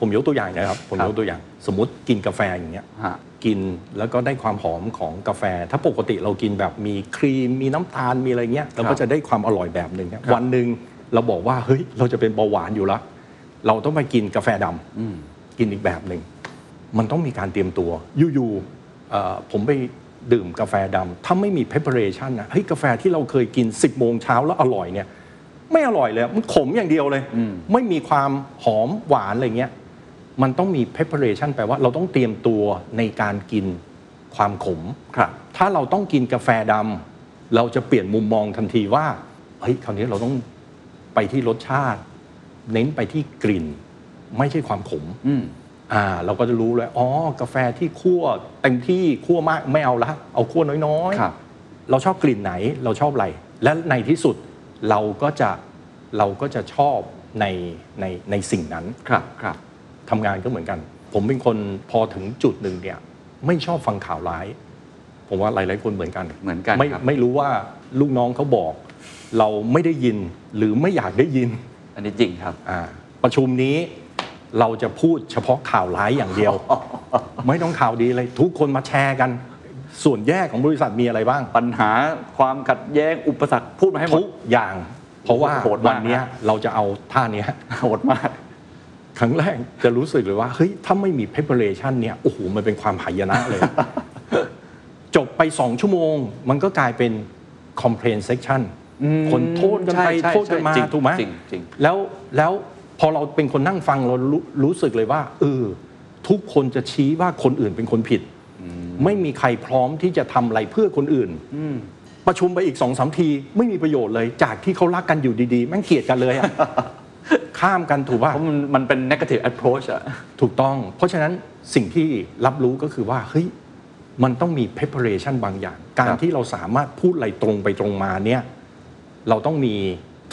ผมยกตัวอย่างนะครับ ผมครับยกตัวอย่าง สมมติกินกาแฟอย่างเงี้ยฮะ กินแล้วก็ได้ความหอมของกาแฟ ถ้าปกติเรากินแบบมีครีม มีน้ำตาลมีอะไรเงี้ยเราก็จะได้ความอร่อยแบบหนึ่งครับวันหนึ่งเราบอกว่าเฮ้ยเราจะเป็นเบาหวานอยู่แล้วเราต้องไปกินกาแฟดำกินอีกแบบหนึ่งมันต้องมีการเตรียมตัวอยู่ๆเอ่อผมไปดื่มกาแฟดำถ้าไม่มี preparation นะเฮ้ยกาแฟที่เราเคยกิน 10โมงเช้าแล้วอร่อยเนี่ย ไม่อร่อยเลยมันขมอย่างเดียวเลย ไม่มีความหอมหวานอะไรเงี้ย มันต้องมี preparation แปลว่าเราต้องเตรียมตัวในการกินความขม ครับ ถ้าเราต้องกินกาแฟดำเราจะเปลี่ยนมุมมองทันทีว่าเฮ้ยคราวนี้เราต้องไปที่รสชาติ เน้นไปที่กลิ่น ไม่ใช่ความขม อืม อ่าเราก็จะรู้เลยอ๋อกาแฟที่คั่วเต็มที่คั่วมากไม่เอาละเอาคั่วน้อยๆครับ เราชอบกลิ่นไหนเราชอบอะไร และในที่สุดเราก็จะเราก็จะชอบในในในสิ่งนั้น ครับครับ ทำงานก็เหมือนกัน ผมเป็นคนพอถึงจุดหนึ่งเนี่ยไม่ชอบฟังข่าวร้าย ผมว่าหลายๆคนเหมือนกันเหมือนกันไม่ครับไม่รู้ว่าลูกน้องเขาบอก เราไม่ได้ยินหรือไม่อยากได้ยิน อันนี้จริงครับอ่าประชุมนี้เราจะพูดเฉพาะข่าวร้ายอย่างเดียว ไม่ต้องข่าวดีเลย ทุกคนมาแชร์กัน ส่วนแย่ของบริษัทมีอะไรบ้าง ปัญหาความขัดแย้งอุปสรรคพูดมาให้หมทุดกอย่าง เพราะว่าโหดมากวันเนี้ยเราจะเอาท่าเนี้ยโหดมาก ครั้งแรกจะรู้สึกเลยว่าเฮ้ยถ้าไม่มี preparation เนี่ยโอ้โหมันเป็นความหายนะเลย จบไปสองชั่วโมง มันก็กลายเป็น complaint section อืมคนโทษกันไปใช่ใช่โทษกันมาใช่จริงถูกไหมจริงจริงแล้วแล้วพอเราเป็นคนนั่งฟังเรารู้รู้สึกเลยว่าเออทุกคนจะชี้ว่าคนอื่นเป็นคนผิด ไม่มีใครพร้อมที่จะทำอะไรเพื่อคนอื่นประชุมไปอีกสองสามที ไม่มีประโยชน์เลย จากที่เขารักกันอยู่ดีๆ แม่งเกลียดกันเลยอะ ข้ามกันถูกป่ะเพราะมันมันเป็น negative approach อะถูกต้อง เพราะฉะนั้นสิ่งที่รับรู้ก็คือว่าเฮ้ยมันต้องมี preparation บางอย่าง การที่เราสามารถพูดอะไรตรงไปตรงมาเนี่ยเราต้องมี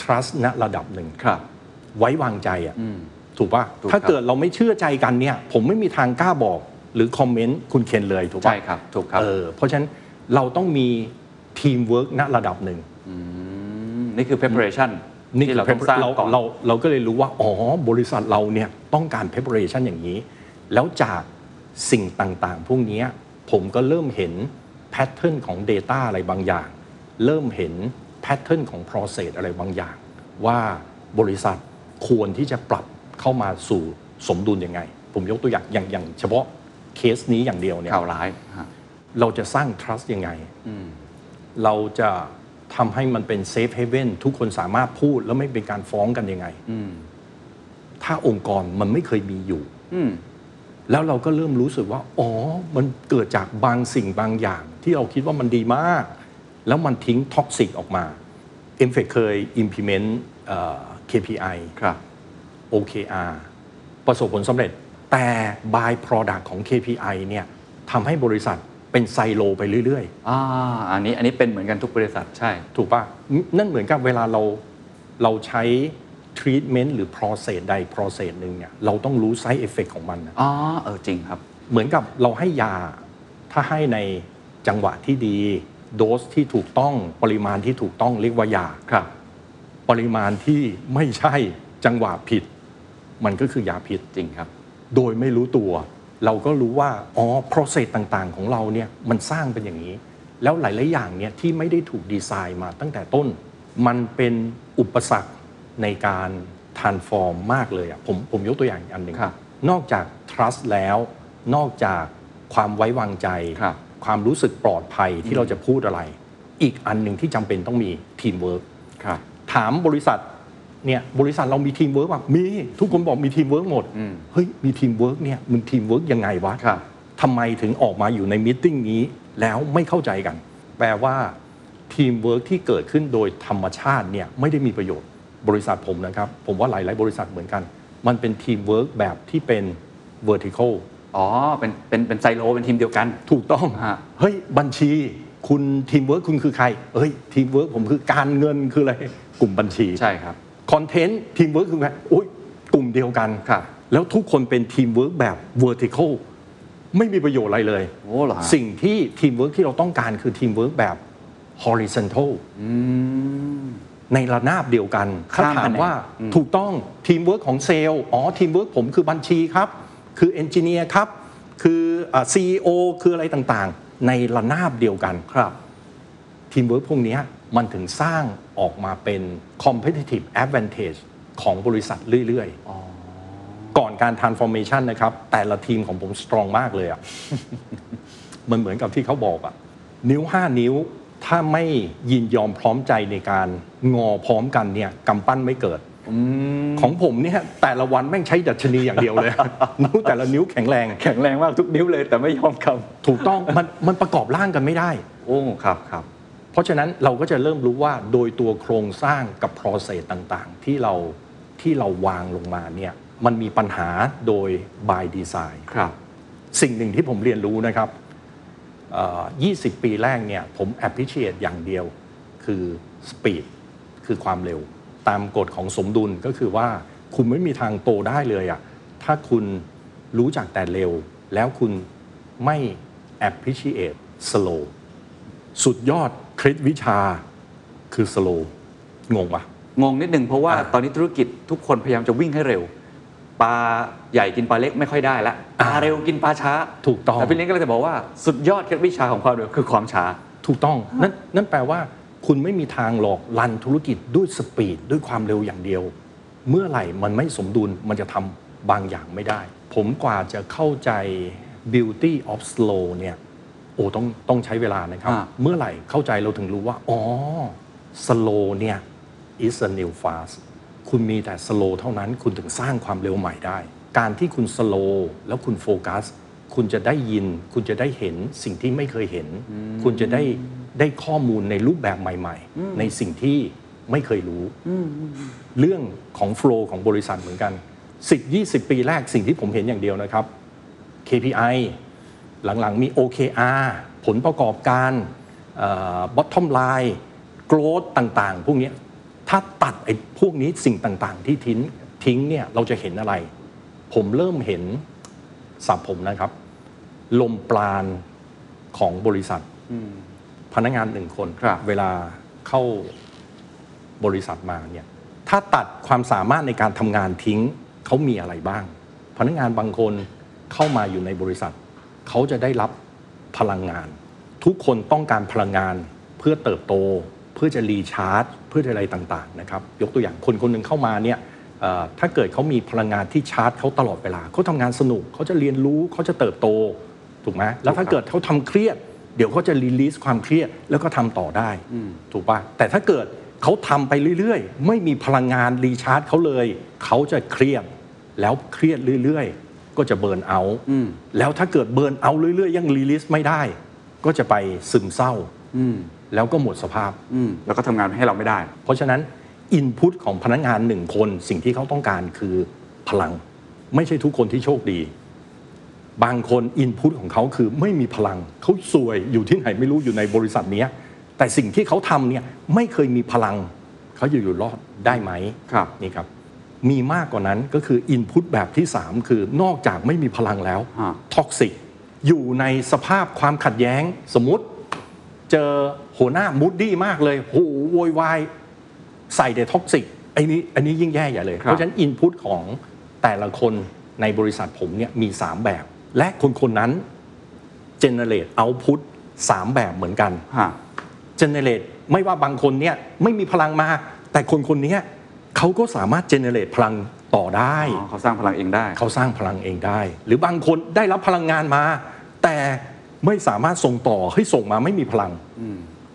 trust ณระดับหนึ่งครับ ไว้วางใจอะอืมถูกป่ะถูกถ้าครับเกิดเราไม่เชื่อใจกันเนี่ย ผมไม่มีทางกล้าบอกหรือ comment คุณเคนเลยถูกป่ะใช่ครับถูกครับเออเพราะฉะนั้นเราต้องมีทีมเวิร์กณระดับหนึ่งอืมนี่คือ preparation นี่ที่คือเราต้องสร้างเราก่อนเราเราก็เลยรู้ว่า อ๋อ บริษัทเราเนี่ยต้องการ preparation อย่างนี้ แล้วจากสิ่งต่างๆ พวกเนี้ยผมก็เริ่มเห็น pattern ของ Data อะไรบางอย่าง เริ่มเห็น pattern ของ process อะไรบางอย่าง ว่าบริษัทควรที่จะปรับเข้ามาสู่สมดุลยังไง ผมยกตัวอย่างอย่างอย่างเฉพาะเคสนี้อย่างเดียวเนี่ยข่าวร้ายฮะเราจะสร้าง trust ยังไง เราจะ ทำให้มันเป็น safe haven ทุกคนสามารถพูดแล้วไม่เป็นการฟ้องกันยังไงถ้าองค์กรมันไม่เคยมีอยู่ อืม แล้วเราก็เริ่มรู้สึกว่า อ๋อ มันเกิดจากบางสิ่งบางอย่าง ที่เราคิดว่ามันดีมาก แล้วมันทิ้ง toxic ออกมา m f e c เคย implement เอ่อ KPI ครับ OKR ประสบผลสำเร็จแต่ by product ของ KPI เนี่ยทำให้บริษัท เป็นไซโลไปเรื่อยๆอ่าอันนี้อันนี้เป็นเหมือนกันทุกบริษัทใช่ถูกปะนั่นเหมือนกับเวลาเราเราใช้ treatment หรือ process ใด process หนึ่งเนี่ยเราต้องรู้ side effect ของมันนะ อ๋อเออจริงครับ เหมือนกับเราให้ยาถ้าให้ในจังหวะที่ดี โดสที่ถูกต้องปริมาณที่ถูกต้องเรียกว่ายา ครับ ปริมาณที่ไม่ใช่จังหวะผิด มันก็คือยาพิษ จริงครับ โดยไม่รู้ตัว เราก็รู้ว่าอ๋อ process ต่างๆ ของเราเนี่ยมันสร้างเป็นอย่างนี้ แล้วหลายๆอย่างเนี่ยที่ไม่ได้ถูกดีไซน์มาตั้งแต่ต้น มันเป็นอุปสรรคในการ transform มากเลยอะผมผมยกตัวอย่างอีกอันหนึ่งครับนอกจาก trust แล้ว นอกจากความไว้วางใจครับความรู้สึกปลอดภัยที่เราจะพูดอะไร อีกอันหนึ่งที่จำเป็นต้องมี teamwork ครับถามบริษัท เนี่ยบริษัทเรามีทีมเวิร์กป่ะมีทุกคนบอกมีทีมเวิร์กหมดอืมเฮ้ยมีทีมเวิร์กเนี่ยมันทีมเวิร์กยังไงวะครับทำไมถึงออกมาอยู่ใน meeting นี้แล้วไม่เข้าใจกัน แปลว่าทีมเวิร์กที่เกิดขึ้นโดยธรรมชาติเนี่ยไม่ได้มีประโยชน์บริษัทผมนะครับ ผมว่าหลาย ๆ บริษัทเหมือนกัน มันเป็นทีมเวิร์กแบบที่เป็น vertical อ๋อ เป็น เป็น เป็นไซโล เป็นทีมเดียวกัน ถูกต้องฮะ เฮ้ย บัญชี คุณทีมเวิร์กคุณคือใคร เฮ้ย ทีมเวิร์กผมคือการเงินคืออะไร กลุ่มบัญชี ใช่ครับ content teamwork คือไงโอ้ยกลุ่มเดียวกันครับแล้วทุกคนเป็นทีมเวิร์กแบบ vertical ไม่มีประโยชน์อะไรเลยโอ้เหรอฮะสิ่งที่ทีมเวิร์กที่เราต้องการคือทีมเวิร์กแบบ horizontal อืมในระนาบเดียวกันถ้าข้ามถามแผนกว่าอืมถูกต้องทีมเวิร์กของเซลล์อ๋อทีมเวิร์กผมคือบัญชีครับ คือ engineer ครับ คือ CEO คืออะไรต่างๆ ในระนาบเดียวกันครับทีมเวิร์กพวกเนี้ยมันถึงสร้าง ออกมาเป็น competitive advantage ของบริษัทเรื่อยๆ ก่อนการ transformation นะครับ แต่ละทีมของผม strong มากเลยอะมันเหมือนกับที่เขาบอกอะนิ้ว 5 นิ้วถ้าไม่ยินยอมพร้อมใจในการงอพร้อมกันเนี่ยกำปั้นไม่เกิดของผมเนี่ยแต่ละวันแม่งใช้ดัชนีอย่างเดียวเลย นิ้วแต่ละนิ้วแข็งแรง แข็งแรงมากทุกนิ้วเลยแต่ไม่ยอมคถูกต้องมันมันประกอบร่างกันไม่ได้ำโอ้ครับครับ เพราะฉะนั้นเราก็จะเริ่มรู้ว่าโดยตัวโครงสร้างกับ process ต่างๆ ที่เราที่เราวางลงมาเนี่ยมันมีปัญหาโดย by design ครับ สิ่งหนึ่งที่ผมเรียนรู้นะครับเอ่อ20 ปีแรกเนี่ยผม appreciate อย่างเดียวคือ speed คือความเร็ว ตามกฎของสมดุลก็คือว่าคุณไม่มีทางโตได้เลยอะถ้าคุณรู้จักแต่เร็ว แล้วคุณไม่ appreciate slow สุดยอดเคล็ดวิชาคือ slow งงปะงงนิดนึงเพราะว่าอ่าตอนนี้ธุรกิจทุกคนพยายามจะวิ่งให้เร็วปลาใหญ่กินปลาเล็กไม่ค่อยได้ละปลาเร็วกินปลาช้า ถูกต้องแต่พี่เลี้ยงก็เลยจะบอกว่าสุดยอดเคล็ดวิชาของความเร็วคือความช้า ถูกต้องนั่นนั่นแปลว่า คุณไม่มีทางหลอกลันธุรกิจด้วยสปีดด้วยความเร็วอย่างเดียว เมื่อไหร่มันไม่สมดุลมันจะทำบางอย่างไม่ได้ ผมกว่าจะเข้าใจ beauty of slow เนี่ย โอ้ต้องต้องใช้เวลานะครับ อ่า เมื่อไหร่เข้าใจเราถึงรู้ว่า อ๋อ slow เนี่ย is a new fast คุณมีแต่ slow เท่านั้นคุณถึงสร้างความเร็วใหม่ได้ การที่คุณ slow แล้วคุณโฟกัส คุณจะได้ยิน คุณจะได้เห็นสิ่งที่ไม่เคยเห็น คุณจะได้ได้ข้อมูลในรูปแบบใหม่ๆ ในสิ่งที่ไม่เคยรู้ เรื่องของโฟล์ของบริษัทเหมือนกัน 10-20 ปีแรกสิ่งที่ผมเห็นอย่างเดียวนะครับ KPI หลังๆมี OKR ผลประกอบการเอ่อ bottom line growth ต่างๆ พวกเนี้ยถ้าตัดไอ้พวกนี้สิ่งต่างๆ ที่ทิ้งททิ้งเนี่ยเราจะเห็นอะไร ผมเริ่มเห็นสับผมนะครับ ลมปราณของบริษัทพนักงานหนึ่งคนครับเวลาเข้าบริษัทมาเนี่ยถ้าตัดความสามารถในการทำงานทิ้งเขามีอะไรบ้าง พนักงานบางคนเข้ามาอยู่ในบริษัท เขาจะได้รับพลังงาน ทุกคนต้องการพลังงานเพื่อเติบโต เพื่อจะ recharge เพื่ออะไรต่างๆนะครับยกตัวอย่างคนคนหนึ่งเข้ามาเนี่ยเอ่อถ้าเกิดเขามีพลังงานที่ชาร์จเขาตลอดเวลาเขาทำงานสนุกเขาจะเรียนรู้เขาจะเติบโตถูกไหมแล้วถ้าเกิดเขาทำเครียด เดี๋ยวเขาจะ release ความเครียดแล้วก็ทำต่อได้ถูกปะแต่ถ้าเกิดเขาทำไปเรื่อย ๆ ไม่มีพลังงาน recharge เขาเลย เขาจะเครียดแล้วเครียดเรื่อย ๆ ก็จะเบิร์นเอาท์แล้วถ้าเกิดเบิร์นเอาท์เรื่อยๆ ยังรีลีสไม่ได้ ก็จะไปซึมเศร้าแล้วก็หมดสภาพอืมแล้วก็ทำงานให้เราไม่ได้ เพราะฉะนั้นอินพุตของพนักงานหนึ่งคนสิ่งที่เขาต้องการคือพลัง ไม่ใช่ทุกคนที่โชคดี บางคนอินพุตของเขาคือไม่มีพลัง เขาสวยอยู่ที่ไหนไม่รู้อยู่ในบริษัทเนี้ยแต่สิ่งที่เขาทำเนี่ยไม่เคยมีพลัง เขาจะอยู่รอดได้ไหมครับนี่ครับ มีมากกว่านั้นก็คือ input แบบที่ 3 คือนอกจากไม่มีพลังแล้วฮะ toxic อยู่ในสภาพความขัดแย้งสมมติ เจอหัวหน้า moody มากเลยโหโวยวายใส่แต่ toxic ไอ้นี้อันนี้ยิ่งแย่ใหญ่เลยครับเพราะฉะนั้น input ของแต่ละคนในบริษัทผมเนี่ยมี 3 แบบ และคนคนนั้น generate output สามแบบเหมือนกันฮะ generate ไม่ว่าบางคนเนี่ยไม่มีพลังมา แต่คนคนเนี้ย เขาก็สามารถ generate พลังต่อได้อ๋อเขาสร้างพลังเองได้ เขาสร้างพลังเองได้ หรือบางคนได้รับพลังงานมา แต่ไม่สามารถส่งต่อให้ส่งมาไม่มีพลัง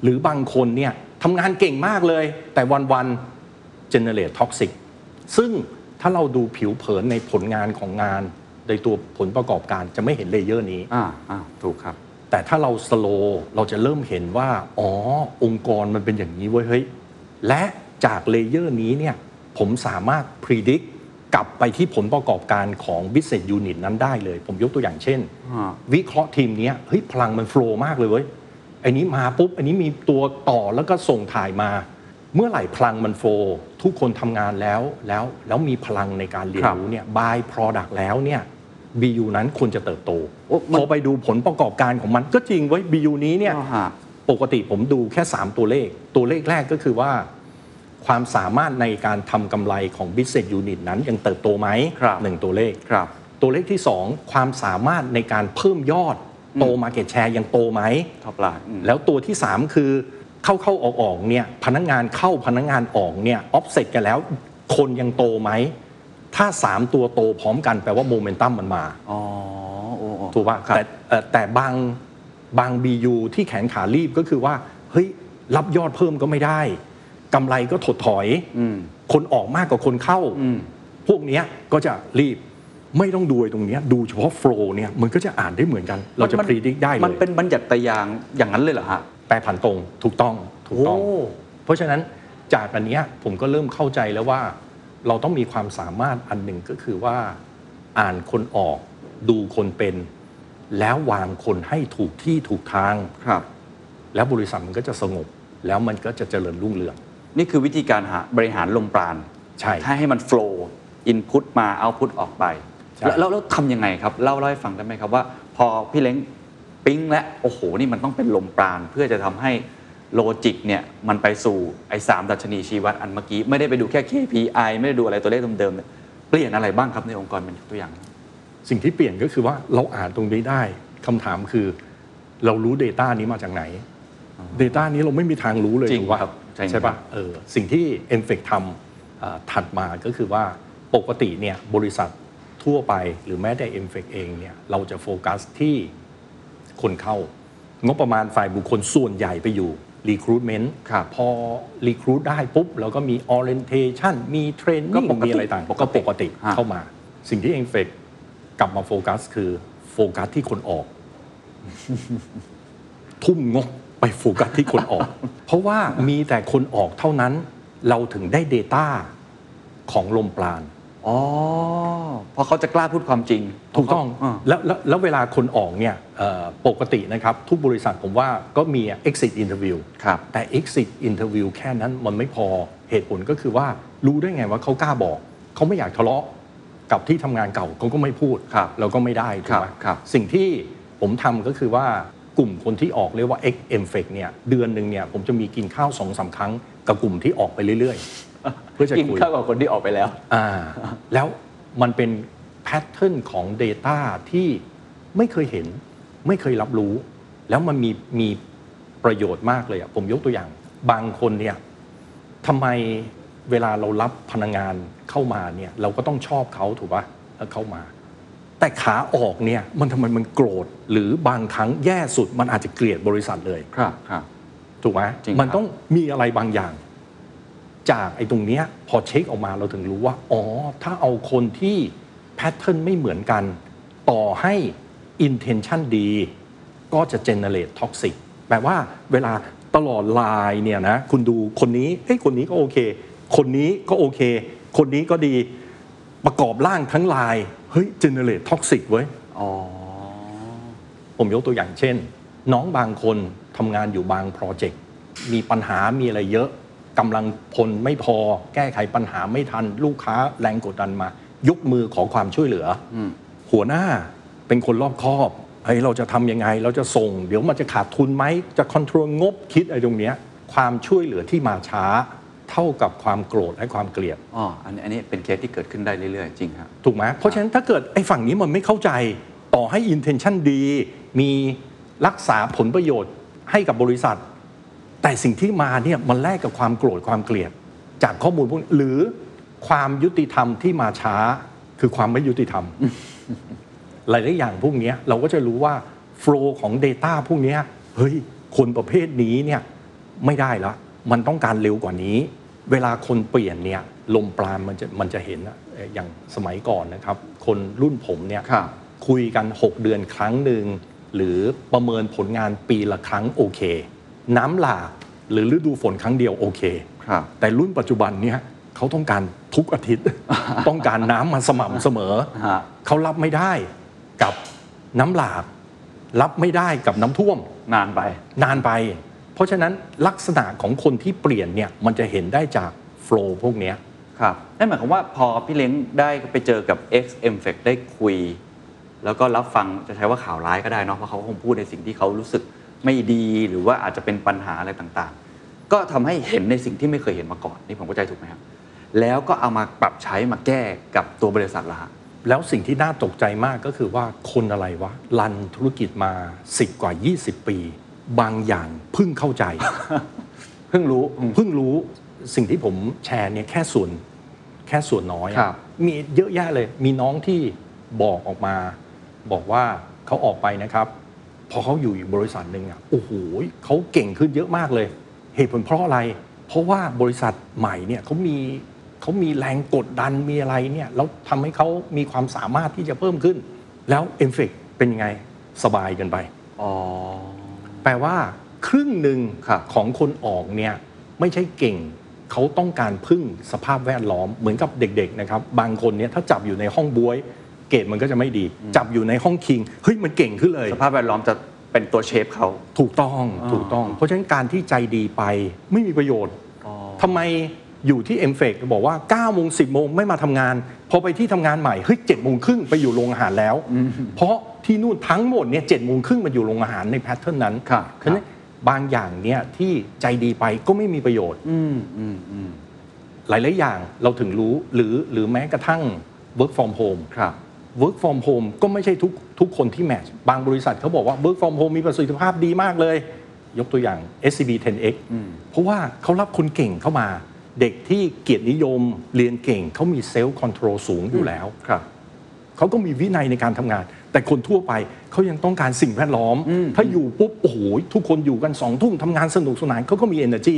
หรือบางคนเนี่ยทำงานเก่งมากเลย แต่วันๆ generate toxic ซึ่งถ้าเราดูผิวเผินในผลงานของงานในตัวผลประกอบการจะไม่เห็น layer นี้อ่าอ่าถูกครับ แต่ถ้าเรา slow เราจะเริ่มเห็นว่า อ๋อ องค์กรมันเป็นอย่างนี้เว้ยเฮ้ย และจาก layer นี้เนี่ย ผมสามารถ predict กลับไปที่ผลประกอบการของ business unit นั้นได้เลย ผมยกตัวอย่างเช่นอ่าวิเคราะห์ทีมเนี้ยเฮ้ยพลังมัน flow มากเลยเว้ยไอ้นี้มาปุ๊บไอ้นี้มีตัวต่อแล้วก็ส่งถ่ายมา เมื่อไหร่พลังมัน flow ทุกคนทำงานแล้วแล้วแล้วมีพลังในการเรียนรู้เนี่ย by product แล้วเนี่ย BU นั้นควรจะเติบโตโอ้มันพอไปดูผลประกอบการของมันก็จริงเว้ย BU นี้เนี่ยอ๋อฮะปกติผมดูแค่ 3 ตัวเลข ตัวเลขแรกก็คือว่า ความสามารถในการทำกำไรของ business unit นั้นยังเติบโตไหมครับหนึ่งตัวเลขครับตัวเลขที่ 2 ความสามารถในการเพิ่มยอดโต Market Share ยังโตไหม top line อืมแล้วตัวที่ 3 คือเข้าเข้าออกออกเนี่ยพนักงานเข้าพนักงานออกเนี่ยออฟเซตกันแล้วคนยังโตไหม ถ้า 3 ตัวโตพร้อมกันแปลว่าโมเมนตัมมันมาอ๋อโอ้โอ้ถูกป่ะครับแต่เอ่อแต่บางบาง BU ที่แขนขารีบก็คือว่า เฮ้ย รับยอดเพิ่มก็ไม่ได้ กำไรก็ถดถอยอืมคนออกมากกว่าคนเข้าอืมพวกเนี้ยก็จะรีบไม่ต้องดูไอ้ตรงเนี้ยดูเฉพาะโฟล์เนี่ยมันก็จะอ่านได้เหมือนกัน เราจะมันพิจิตได้เลย มันเป็นบัญญัติยางอย่างนั้นเลยเหรอฮะแปรผันตรงถูกต้องถูกต้องโอ้เพราะฉะนั้นจากอันเนี้ยผมก็เริ่มเข้าใจแล้วว่า เราต้องมีความสามารถอันหนึ่งก็คือว่า อ่านคนออก ดูคนเป็น แล้ววางคนให้ถูกที่ถูกทางครับ แล้วบริษัทมันก็จะสงบ แล้วมันก็จะเจริญรุ่งเรือง นี่คือวิธีการหาบริหารลมปราณใช่ให้ให้มันโฟล์อินพุตมาเอาพุตออกไปใช่แล้วแล้วแล้วทำยังไงครับเล่าเล่าให้ฟังได้ไหมครับว่า พอพี่เล้งปิ๊งและโอ้โหนี่มันต้องเป็นลมปราณเพื่อจะทำให้โลจิกเนี่ยมันไปสู่ไอ้สามดัชนีชี้วัดอันเมื่อกี้ ไม่ได้ไปดูแค่ KPI ไม่ได้ดูอะไรตัวเลขเดิมๆเนี่ยเปลี่ยนอะไรบ้างครับในองค์กรเป็นตัวอย่าง สิ่งที่เปลี่ยนก็คือว่าเราอ่านตรงนี้ได้คำถามคือ เรารู้ Data นี้มาจากไหน Data นี้เราไม่มีทางรู้เลยจริงถูกปะครับใช่ใช่ปะเออสิ่งที่ e n f e c ทำเอ่อถัดมาก็คือว่าปกติเนี่ยบริษัททั่วไปหรือแม้แต่ e n f e c เองเนี่ยเราจะโฟกัสที่คนเข้างบประมาณฝ่ายบุคคลส่วนใหญ่ไปอยู่ recruitment ครับพอ recruit ได้ปุ๊บเราก็มี orientation มีก็ training ปกติมีอะไรต่างปกติก็ปกติฮะเข้ามา สิ่งที่ e n f e c กลับมาโฟกัสคือโฟกัสที่คนออก ทุ่มงบ ไปโฟกัสที่คนออก เพราะว่ามีแต่คนออกเท่านั้นเราถึงได้ Data ของลมปราณอ๋อเพราะเขาจะกล้าพูดความจริง ถูกต้องาแล้วแล้วแล้วเวลาคนออกเนี่ยเอ่อปกตินะครับ ทุกบริษัทผมว่าก็มี exit interview ครับแต่ exit interview แค่นั้นมันไม่พอเหตุผลก็คือว่ารู้ได้ไงว่าเขากล้าบอก เขเขาไม่อยากทะเลาะกับที่ทำงานเก่าเขาก็ไม่พูดครับเราก็ไม่ได้ถูกไหมครับครับสิ่งที่ผมทำก็คือว่า กลุ่มคนที่ออกเรียกว่า X M f e c เนี่ยเดือนหนึ่งเนี่ยผมจะมีกินข้าวสองสามครั้งกับกลุ่มที่ออกไปเรื่อยๆ เพื่อจะกินคุยข้าวกับคนที่ออกไปแล้วอ่าแล้วมันเป็นแพทเทิร์นของ Data ที่ไม่เคยเห็น ไม่เคยรับรู้ แล้วมันมีมีประโยชน์มากเลยอะผมยกตัวอย่าง บางคนเนี่ยทำไมเวลาเรารับพนักงานเข้ามาเนี่ยเราก็ต้องชอบเขาถูกปะแล้วเข้ามา แต่ขาออกเนี่ยมันทำไมมันโกรธหรือบางครั้งแย่สุดมันอาจจะเกลียดบริษัทเลย ครับครับ ถูกไหมจริงมันครับต้องมีอะไรบางอย่าง จากไอ้ตรงเนี้ยพอเช็คออกมาเราถึงรู้ว่า อ๋อ ถ้าเอาคนที่แพทเทิร์นไม่เหมือนกัน ต่อให้ intention ดี ก็จะ generate toxic แปลว่าเวลาตลอดไลน์เนี่ยนะ คุณดูคนนี้เฮ้ยคนนี้ก็โอเค คนนี้ก็โอเค คนนี้ก็ดี ประกอบร่างทั้งไลน์เฮ้ย generate toxic เว้ยอ๋อผมยกตัวอย่างเช่น น้องบางคนทำงานอยู่บางโปรเจกต์มีปัญหามีอะไรเยอะกำลังพลไม่พอ แก้ไขปัญหาไม่ทัน ลูกค้าแรงกดดันมา ยกมือขอความช่วยเหลืออมหัวหน้าเป็นคนรอบคอบเฮ้ยเราจะทำยังไง เราจะส่ง เดี๋ยวมันจะขาดทุนไหมจะคอนโทรลงบคิดอะไรตรงเนี้ยความช่วยเหลือที่มาช้า เท่ากับความโกรธและความเกลียดอ๋ออันนี้อันนี้เป็นเคสที่เกิดขึ้นได้เรื่อยๆ จริงครับถูกไหมเพราะฉะนั้นถ้าเกิดไอ้ฝั่งนี้มันไม่เข้าใจต่อให้ intention ดี มีรักษาผลประโยชน์ให้กับบริษัท แต่สิ่งที่มาเนี่ยมันแลกกับความโกรธความเกลียด จากข้อมูลพวกนี้หรือความยุติธรรมที่มาช้าคือความไม่ยุติธรรม หลายๆอย่างพวกเนี้ยเราก็จะรู้ว่า flow ของ Data พวกเนี้ยเฮ้ยคนประเภทนี้เนี่ยไม่ได้ละ มันต้องการเร็วกว่านี้ เวลาคนเปลี่ยนเนี่ยลมปราณมันจะมันจะเห็นอะเอ่ออย่างสมัยก่อนนะครับ คนรุ่นผมเนี่ยครับ คุยกัน 6 เดือนครั้งหนึ่ง หรือประเมินผลงานปีละครั้งโอเค น้ำหลากหรือฤดูฝนครั้งเดียวโอเค ครับ แต่รุ่นปัจจุบันเนี่ยเขาต้องการทุกอาทิตย์ ต้องการน้ำมาสม่ำเสมอ ฮะ เขารับไม่ได้กับน้ำหลาก รับไม่ได้กับน้ำท่วม นานไป นานไปเพ ราะฉะนั้นลักษณะของคนที่เปลี่ยนเนี่ยมันจะเห็นได้จากโฟล์พวกเนี้ยครับนั่นหมายความว่าพอพี่เล้งได้ไปเจอกับ X m f e c t ได้คุย แล้วก็รับฟังจะใช้ว่าข่าวร้ายก็ได้เนาะเพราะเขาคงพูดในสิ่งที่เขารู้สึกไม่ดีหรือว่าอาจจะเป็นปัญหาอะไรต่างๆ ก็ทำให้เห็นในสิ่งที่ไม่เคยเห็นมาก่อนนี่ผมเข้าใจถูกไหมครับแล้วก็เอามาปรับใช้มาแก้กับตัวบริษัทละฮะแล้วสิ่งที่น่าตกใจมากก็คือว่าคนอะไรวะรันธุรกิจมา 10 กว่า 20 ปี บางอย่างเพิ่งเข้าใจ เพิ่งรู้เพิ่งรู้สิ่งที่ผมแชร์เนี่ยแค่ส่วนแค่ส่วนน้อยอะครับมีเยอะแยะเลย มีน้องที่บอกออกมา บอกว่าเขาออกไปนะครับ พอเขาอยู่อีกบริษัทหนึ่งอะโอ้โหเขาเก่งขึ้นเยอะมากเลย เหตุผลเพราะอะไร เพราะว่าบริษัทใหม่เนี่ยเขามีเขามีแรงกดดันมีอะไรเนี่ยแล้วทำให้เขามีความสามารถที่จะเพิ่มขึ้น แล้วเอฟเฟกเป็นยังไงสบายกันไปอ๋อ แปลว่าครึ่งหนึ่งครับของคนออกเนี่ยไม่ใช่เก่งเขาต้องการพึ่งสภาพแวดล้อมเหมือนกับเด็กๆนะครับบางคนเนี่ยถ้าจับอยู่ในห้องบวย เกรดมันก็จะไม่ดี จับอยู่ในห้องคิงเฮ้ยมันเก่งขึ้นเลย สภาพแวดล้อมจะเป็นตัวเชฟเขาถูกต้องอ่าถูกต้อง เพราะฉะนั้นการที่ใจดีไปไม่มีประโยชน์อ๋อทำไมอยู่ที่เอ็มเฟกบอกว่า9ก้าโมงสิบโมงไม่มาทำงาน พอไปที่ทำงานใหม่เฮ้ยเจ็ดโมงครึ่งไปอยู่โรงอาหารแล้ว เพราะที่นู่นทั้งหมดเนี่ยเจ็ดโมงครึ่งมาอยู่โรงอาหารในแพทเทิร์นนั้นครับฉะนั้นบางอย่างเนี่ยที่ใจดีไปก็ไม่มีประโยชน์อืมอืมอืมหลายๆอย่างเราถึงรู้หรือหรือแม้กระทั่ง work from home ครับ work from home ก็ไม่ใช่ทุกทุกคนที่ match บางบริษัทเขาบอกว่า work from home มีประสิทธิภาพดีมากเลย ยกตัวอย่าง SCB 10X อืมเพราะว่าเขารับคนเก่งเข้ามา เด็กที่เกียรตินิยมเรียนเก่งเขามี self control สูงอยู่แล้วครับเขาก็มีวินัยในการทำงาน แต่คนทั่วไปเขายังต้องการสิ่งแวดล้อมอืมถ้าอยู่ปุ๊บโอ้โหทุกคนอยู่กันสองทุ่มทำงานสนุกสนานเขาก็มี energy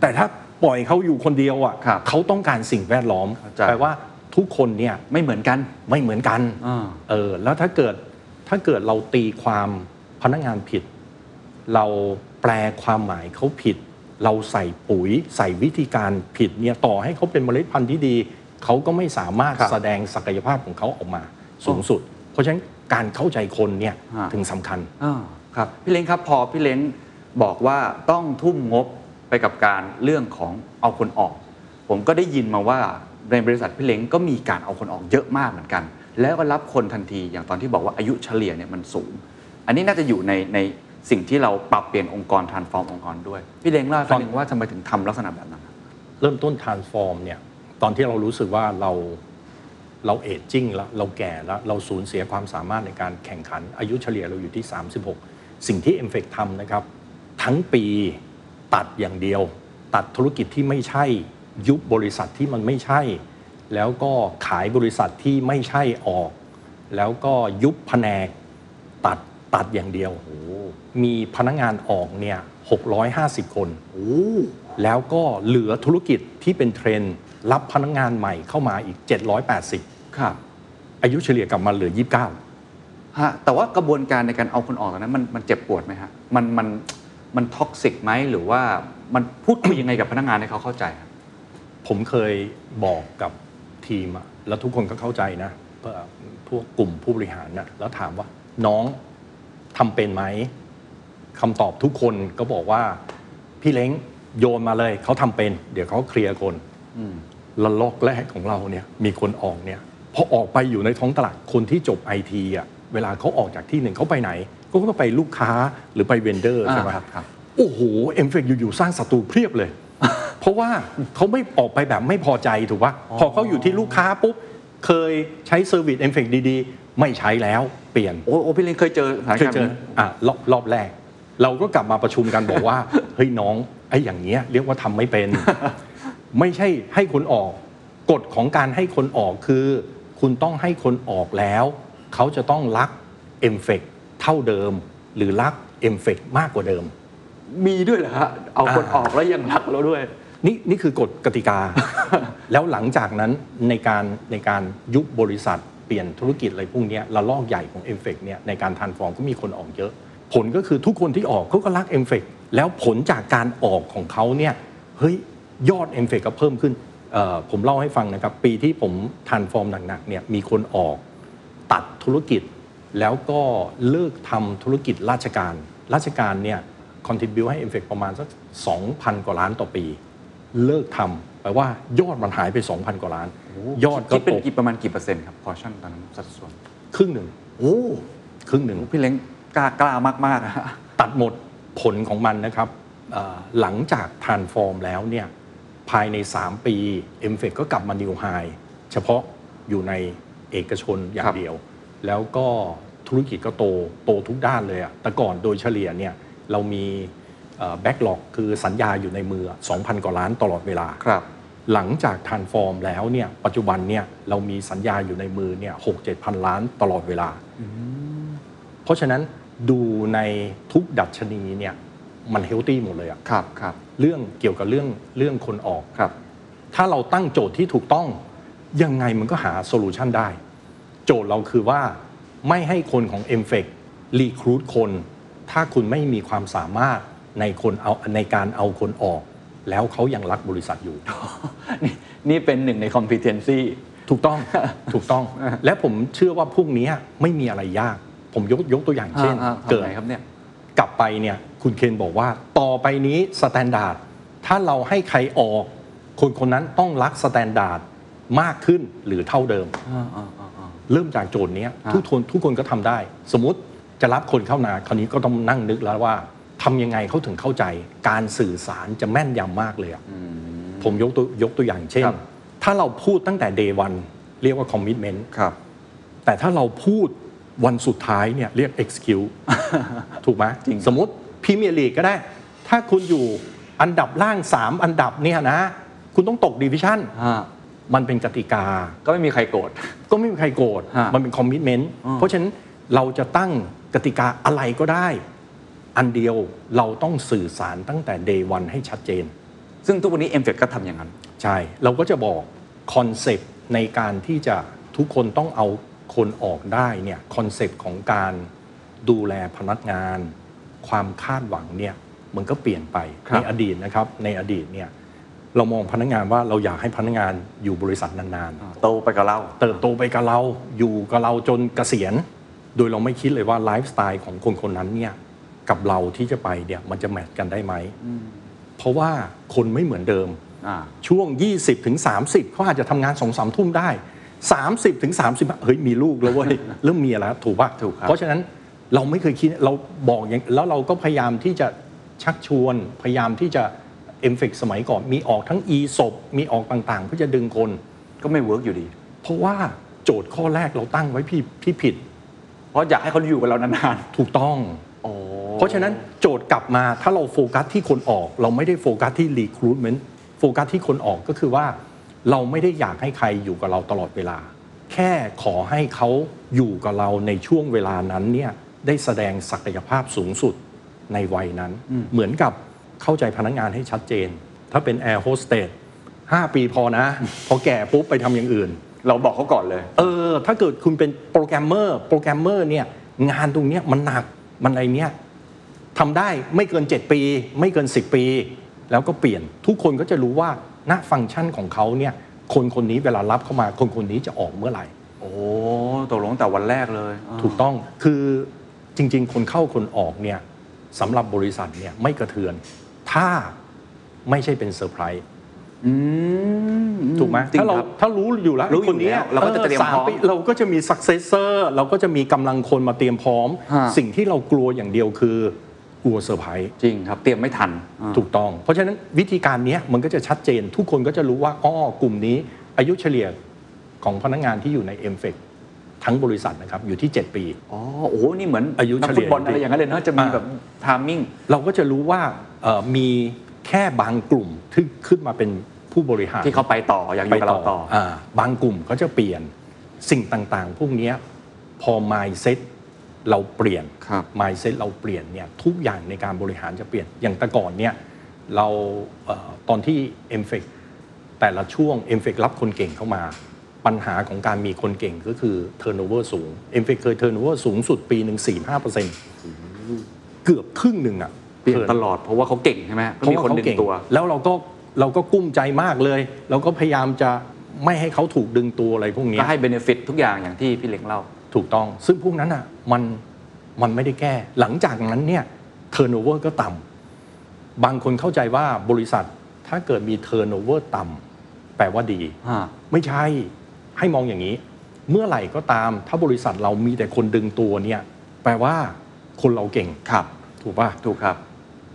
แต่ถ้าปล่อยเขาอยู่คนเดียวอะครับเขาต้องการสิ่งแวดล้อมเข้าใจแปลว่าทุกคนเนี่ยไม่เหมือนกันไม่เหมือนกันอ่าเออแล้วถ้าเกิดถ้าเกิดเราตีความพนักงานผิด เราแปลความหมายเขาผิด เราใส่ปุ๋ยใส่วิธีการผิดเนี่ยต่อให้เขาเป็นเมล็ดพันธุ์ที่ดี เขาก็ไม่สามารถครับแสดงศักยภาพของเขาออกมาสูงสุด เพราะฉะนั้นการเข้าใจคนเนี่ยฮะถึงสำคัญอ่าครับพี่เล้งครับพอพี่เล้งบอกว่าต้องทุ่มงบไปกับการเรื่องของเอาคนออก ผมก็ได้ยินมาว่าในบริษัทพี่เล้งก็มีการเอาคนออกเยอะมากเหมือนกัน แล้วก็รับคนทันทีอย่างตอนที่บอกว่าอายุเฉลี่ยเนี่ยมันสูง อันนี้น่าจะอยู่ในใน สิ่งที่เราปรับเปลี่ยนองค์กร transform องค์กรด้วย พี่เล้งเล่าให้ฟังหนึ่งว่าทำไมถึงทำลักษณะแบบนั้นครับเริ่มต้น transform เนี่ยตอนที่เรารู้สึกว่าเราเราเอจจิ้งแล้วเราแก่แล้วเราสูญเสียความสามารถในการแข่งขัน อายุเฉลี่ยเราอยู่ที่ 36 สิ่งที่ m f e c ทำนะครับ ทั้งปีตัดอย่างเดียว ตัดธุรกิจที่ไม่ใช่ ยุบบริษัทที่มันไม่ใช่ แล้วก็ขายบริษัทที่ไม่ใช่ออก แล้วก็ยุบแผนกตัด ตัดอย่างเดียวโอ้โหมีพนักงานออกเนี่ย650 คน แล้วก็เหลือธุรกิจที่เป็นเทรนด์รับพนักงานใหม่เข้ามาอีก 780 ครับ อายุเฉลี่ยกลับมาเหลือ 29 ฮะ แต่ว่ากระบวนการในการเอาคนออกตอนนั้นมันมันเจ็บปวดไหมฮะ มันมันมัน toxic ไหมหรือว่ามันพูดคุยยังไงกับพนักงานให้เขาเข้าใจครับผมเคยบอกกับทีมอะแล้วทุกคนก็เข้าใจนะเพื่อพวกกลุ่มผู้บริหารนะแล้วถามว่าน้อง ทำเป็นไหมคำตอบทุกคนก็บอกว่า พี่เล้งโยนมาเลยเขาทำเป็น เดี๋ยวเขาเคลียร์คนระลอกแรกของเราเนี่ย มีคนออกเนี่ยพอออกไปอยู่ในท้องตลาดคนที่จบไอทีอะเวลาเขาออกจากที่หนึ่งเขาไปไหนก็ต้องไปลูกค้าหรือไป vendor ใช่ไหมอ่าครับครับ โอ้โห MFEC อยู่ๆสร้างศัตรูเพียบเลย เพราะว่าเขาไม่ออกไปแบบไม่พอใจถูกปะพอเขาอยู่ที่ลูกค้าปุ๊บเคยใช้ service MFEC ดีๆ ไม่ใช้แล้วเปลี่ยนโอ้โอ้พี่เล้งเคยเจอสถานเคยการณ์เจอแบบนี้ อะรอบรอบแรก เราก็กลับมาประชุมกันบอกว่า เฮ้ยน้องไอ้อย่างเงี้ยเรียกว่าทำไม่เป็น ไม่ใช่ให้คนออก กฎของการให้คนออกคือ คุณต้องให้คนออกแล้ว เขาจะต้องรัก MFEC เท่าเดิม หรือรัก MFEC มากกว่าเดิม มีด้วยเหรอฮะเอาคนอ่า ออกแล้วยังรักเราด้วย นี่นี่คือกฎกติกา แล้วหลังจากนั้นในการในการยุบบริษัท เปลี่ยนธุรกิจอะไรพวกนี้ระลอกใหญ่ของ MFEC เนี่ยในการ transform ก็มีคนออกเยอะ ผลก็คือทุกคนที่ออกเขาก็รัก m อ e c แล้วผลจากการออกของเขาเนี่ยเฮ้ยยอด m อ e c ก็เพิ่มขึ้นผมเล่าให้ฟังนะครับ ปีที่ผมทันฟอร์มหนักๆเนี่ยมีคนออกตัดธุรกิจ แล้วก็เลิกทำธุรกิจราชการ ราชการเนี่ยคอนทิบิวให้ m อ e c ประมาณสัก 2,000 กว่าล้านต่อปี เลิกทำ แปลว่ายอดมันหายไป 2,000 กว่าล้าน ยอดก็คิดเป็นตกกี่ประมาณกี่เปอร์เซ็นต์ครับพอชั่นตอนนั้นสัดส่วนครึ่งหนึ่งโอ้ครึ่งหนึ่งพี่เล้งกล้ากล้ามากๆนะฮะตัดหมดผลของมันนะครับเอ่อหลังจาก transform แล้วเนี่ยภายใน 3 ปี MFEC ก็กลับมา new high เฉพาะอยู่ในเอกชนอย่าครังบเดียว แล้วก็ธุรกิจก็โตโตทุกด้านเลยอะแต่ก่อนโดยเฉลี่ยเนี่ยเรามี backlog คือสัญญาอยู่ในมือ 2,000 กว่าล้านตลอดเวลาครับ หลังจาก transform แล้วเนี่ยปัจจุบันเนี่ยเรามีสัญญาอยู่ในมือเนี่ยหกเจ็ดพันล้านตลอดเวลา เพราะฉะนั้นดูในทุกดัชนีเนี่ยมัน healthy หมดเลยอะครับครับเรื่องเกี่ยวกับเรื่องเรื่องคนออกครับ ถ้าเราตั้งโจทย์ที่ถูกต้องยังไงมันก็หา solution ได้ โจทย์เราคือว่าไม่ให้คนของ m f e c recruit คน ถ้าคุณไม่มีความสามารถ ในคนเอาในการเอาคนออก แล้วเขายังรักบริษัทอยู่นี่นี่เป็นหนึ่งใน competency ถูกต้อง ถูกต้อง และผมเชื่อว่าพวกนี้ไม่มีอะไรยาก ผมยกยกตัวอย่างเช่นอ่าๆเกิดทำไงครับเนี่ย กลับไปเนี่ยคุณเคนบอกว่าต่อไปนี้ standard ถ้าเราให้ใครออก คนคนนั้นต้องรักสแตนดาร์ดมากขึ้นหรือเท่าเดิม เริ่มจากโจทย์เนี้ยอ่าทุกคนทุกคนก็ทำได้ สมมติจะรับคนเข้านาคราวนี้ก็ต้องนั่งนึกแล้วว่า ทำยังไงเขาถึงเข้าใจ การสื่อสารจะแม่นยำมากเลยอะผมยกตัวยกตัวอย่างเช่น ครับ ถ้าเราพูดตั้งแต่ day one เรียกว่า commitment ครับ แต่ถ้าเราพูดวันสุดท้ายเนี่ยเรียก excuse ถูกไหมจริง สมมติพรีเมียร์ลีกก็ได้ ถ้าคุณอยู่อันดับล่าง 3 อันดับเนี่ยนะ คุณต้องตก division ฮะมันเป็นกติกา ก็ไม่มีใครโกรธ ก็ไม่มีใครโกรธ ฮะมันเป็น commitment อืมเพราะฉะนั้นเราจะตั้งกติกาอะไรก็ได้ อันเดียวเราต้องสื่อสารตั้งแต่ day one ให้ชัดเจน ซึ่งทุกวันนี้ m f e c ก็ทำอย่างนั้น ใช่ เราก็จะบอก concept ในการที่จะทุกคนต้องเอาคนออกได้เนี่ย concept ของการดูแลพนักงาน ความคาดหวังเนี่ยมันก็เปลี่ยนไปครับในอดีตนะครับในอดีตเนี่ยเรามองพนักงานว่าเราอยากให้พนักงานอยู่บริษัทนานๆโตไปกับเรา เติบโตไปกับเราอยู่กับเราจนเกษียณ โดยเราไม่คิดเลยว่าไลฟ์สไตล์ของคนคนนั้นเนี่ย กับเราที่จะไปเนี่ยมันจะ match กันได้ไหม เพราะว่าคนไม่เหมือนเดิมอ่าช่วง 20ถึง30เขาอาจจะทำงานสองสามทุ่มได้ 30ถึง30 เฮ้ยมีลูกแล้วเว้ยเริ่มมีแล้วถูกป่ะถูกครับเพราะฉะนั้นเราไม่เคยคิดเราบอกอย่างแล้วเราก็พยายามที่จะชักชวนพยายามที่จะ MFEC สมัยก่อนมีออกทั้ง e ศพมีออกต่างๆเพื่อจะดึงคนก็ไม่ work อยู่ดี เพราะว่าโจทย์ข้อแรกเราตั้งไว้พี่ที่ผิด เพราะอยากให้เขาอยู่กับเรานานถูกต้องๆโอ้ เพราะฉะนั้นโจทย์กลับมาถ้าเราโฟกัสที่คนออก เราไม่ได้โฟกัสที่ recruitment โฟกัสที่คนออกก็คือว่าเราไม่ได้อยากให้ใครอยู่กับเราตลอดเวลา แค่ขอให้เขาอยู่กับเราในช่วงเวลานั้นเนี่ยได้แสดงศักยภาพสูงสุดในวัยนั้น เหมือนกับเข้าใจพนักงานให้ชัดเจน ถ้าเป็นแอร์โฮสเตส5ปีพอนะ พอแก่ปุ๊บไปทำอย่างอื่น เราบอกเขาก่อนเลย เออ ถ้าเกิดคุณเป็นโปรแกรมเมอร์ โปรแกรมเมอร์เนี่ยงานตรงเนี้ยมันหนัก มันอะไรเนี้ยทำได้ไม่เกิน 7 ปี ไม่เกิน 10 ปี แล้วก็เปลี่ยนทุกคนก็จะรู้ว่าหน้าฟังก์ชันของเขาเนี่ยคนคนนี้เวลารับเข้ามาคนคนนี้จะออกเมื่อไหร่ โอ้ตกลงตั้งแต่วันแรกเลยอ่าถูกต้องคือจริง ๆ คนเข้าคนออกเนี่ยสำหรับบริษัทเนี่ยไม่กระเทือน ถ้าไม่ใช่เป็นเซอร์ไพรส์อืม ถูกไหมจริงถ้าเราครับถ้ารู้อยู่แล้วรู้อยู่คนนี้แล้วเราก็จะเตรียมสาพร้อมปีเราก็จะมี successor เราก็จะมีกำลังคนมาเตรียมพร้อมฮะสิ่งที่เรากลัวอย่างเดียวคือกลัวเซอร์ไพรส์จริงครับ เตรียมไม่ทันอ่าถูกต้อง เพราะฉะนั้นวิธีการเนี้ยมันก็จะชัดเจน ทุกคนก็จะรู้ว่าอ้อกลุ่มนี้ อายุเฉลี่ยของพนักงานที่อยู่ใน m f e c ทั้งบริษัทนะครับอยู่ที่ 7 ปี อ๋อโอ้โหนี่เหมือนอายุนักเฉลี่ฟุยตบอลอะไรอย่างนั้นเลยเนาะจะมีอ่าแบบทามมิ่งเราก็จะรู้ว่าเอ่อมีแค่บางกลุ่มที่ขึ้นมาเป็น ผู้บริหารที่เขาไปต่ออยากอยู่กับเราต่อาบางกลุ่มเขาจะเปลี่ยนสิ่งต่างๆ พวกเนี้ยพอ mindset เราเปลี่ยนครับ mindset เราเปลี่ยนเนี่ยทุกอย่างในการบริหารจะเปลี่ยนอย่างแต่ก่อนเนี่ยเราเอ่อตอนที่ m f e c แต่ละช่วง m f e c รับคนเก่งเข้ามา ปัญหาของการมีคนเก่งก็คือ turnover สูง MFEC เคย turnover สูงสุดปีหนึ่ง45%เกือบครึ่งหนึ่งอะเปลี่ยนตลอดเพราะว่าเขาเก่งใช่ไหมก็มีคนดึงตัว แล้วเราก็ เราก็กุ้มใจมากเลย เราก็พยายามจะไม่ให้เขาถูกดึงตัวอะไรพวกเนี้ยก็ให้ benefit ทุกอย่างอย่างที่พี่เล้งเล่าถูกต้อง ซึ่งพวกนั้นอะมันมันไม่ได้แก้ หลังจากนั้นเนี่ย turnover ก็ต่ำบางคนเข้าใจว่าบริษัทถ้าเกิดมี turnover ต่ำแปลว่าดี ไม่ใช่ให้มองอย่างนี้ เมื่อไหร่ก็ตาม ถ้าบริษัทเรามีแต่คนดึงตัวเนี่ย แปลว่าคนเราเก่งครับ ถูกป่ะถูกครับ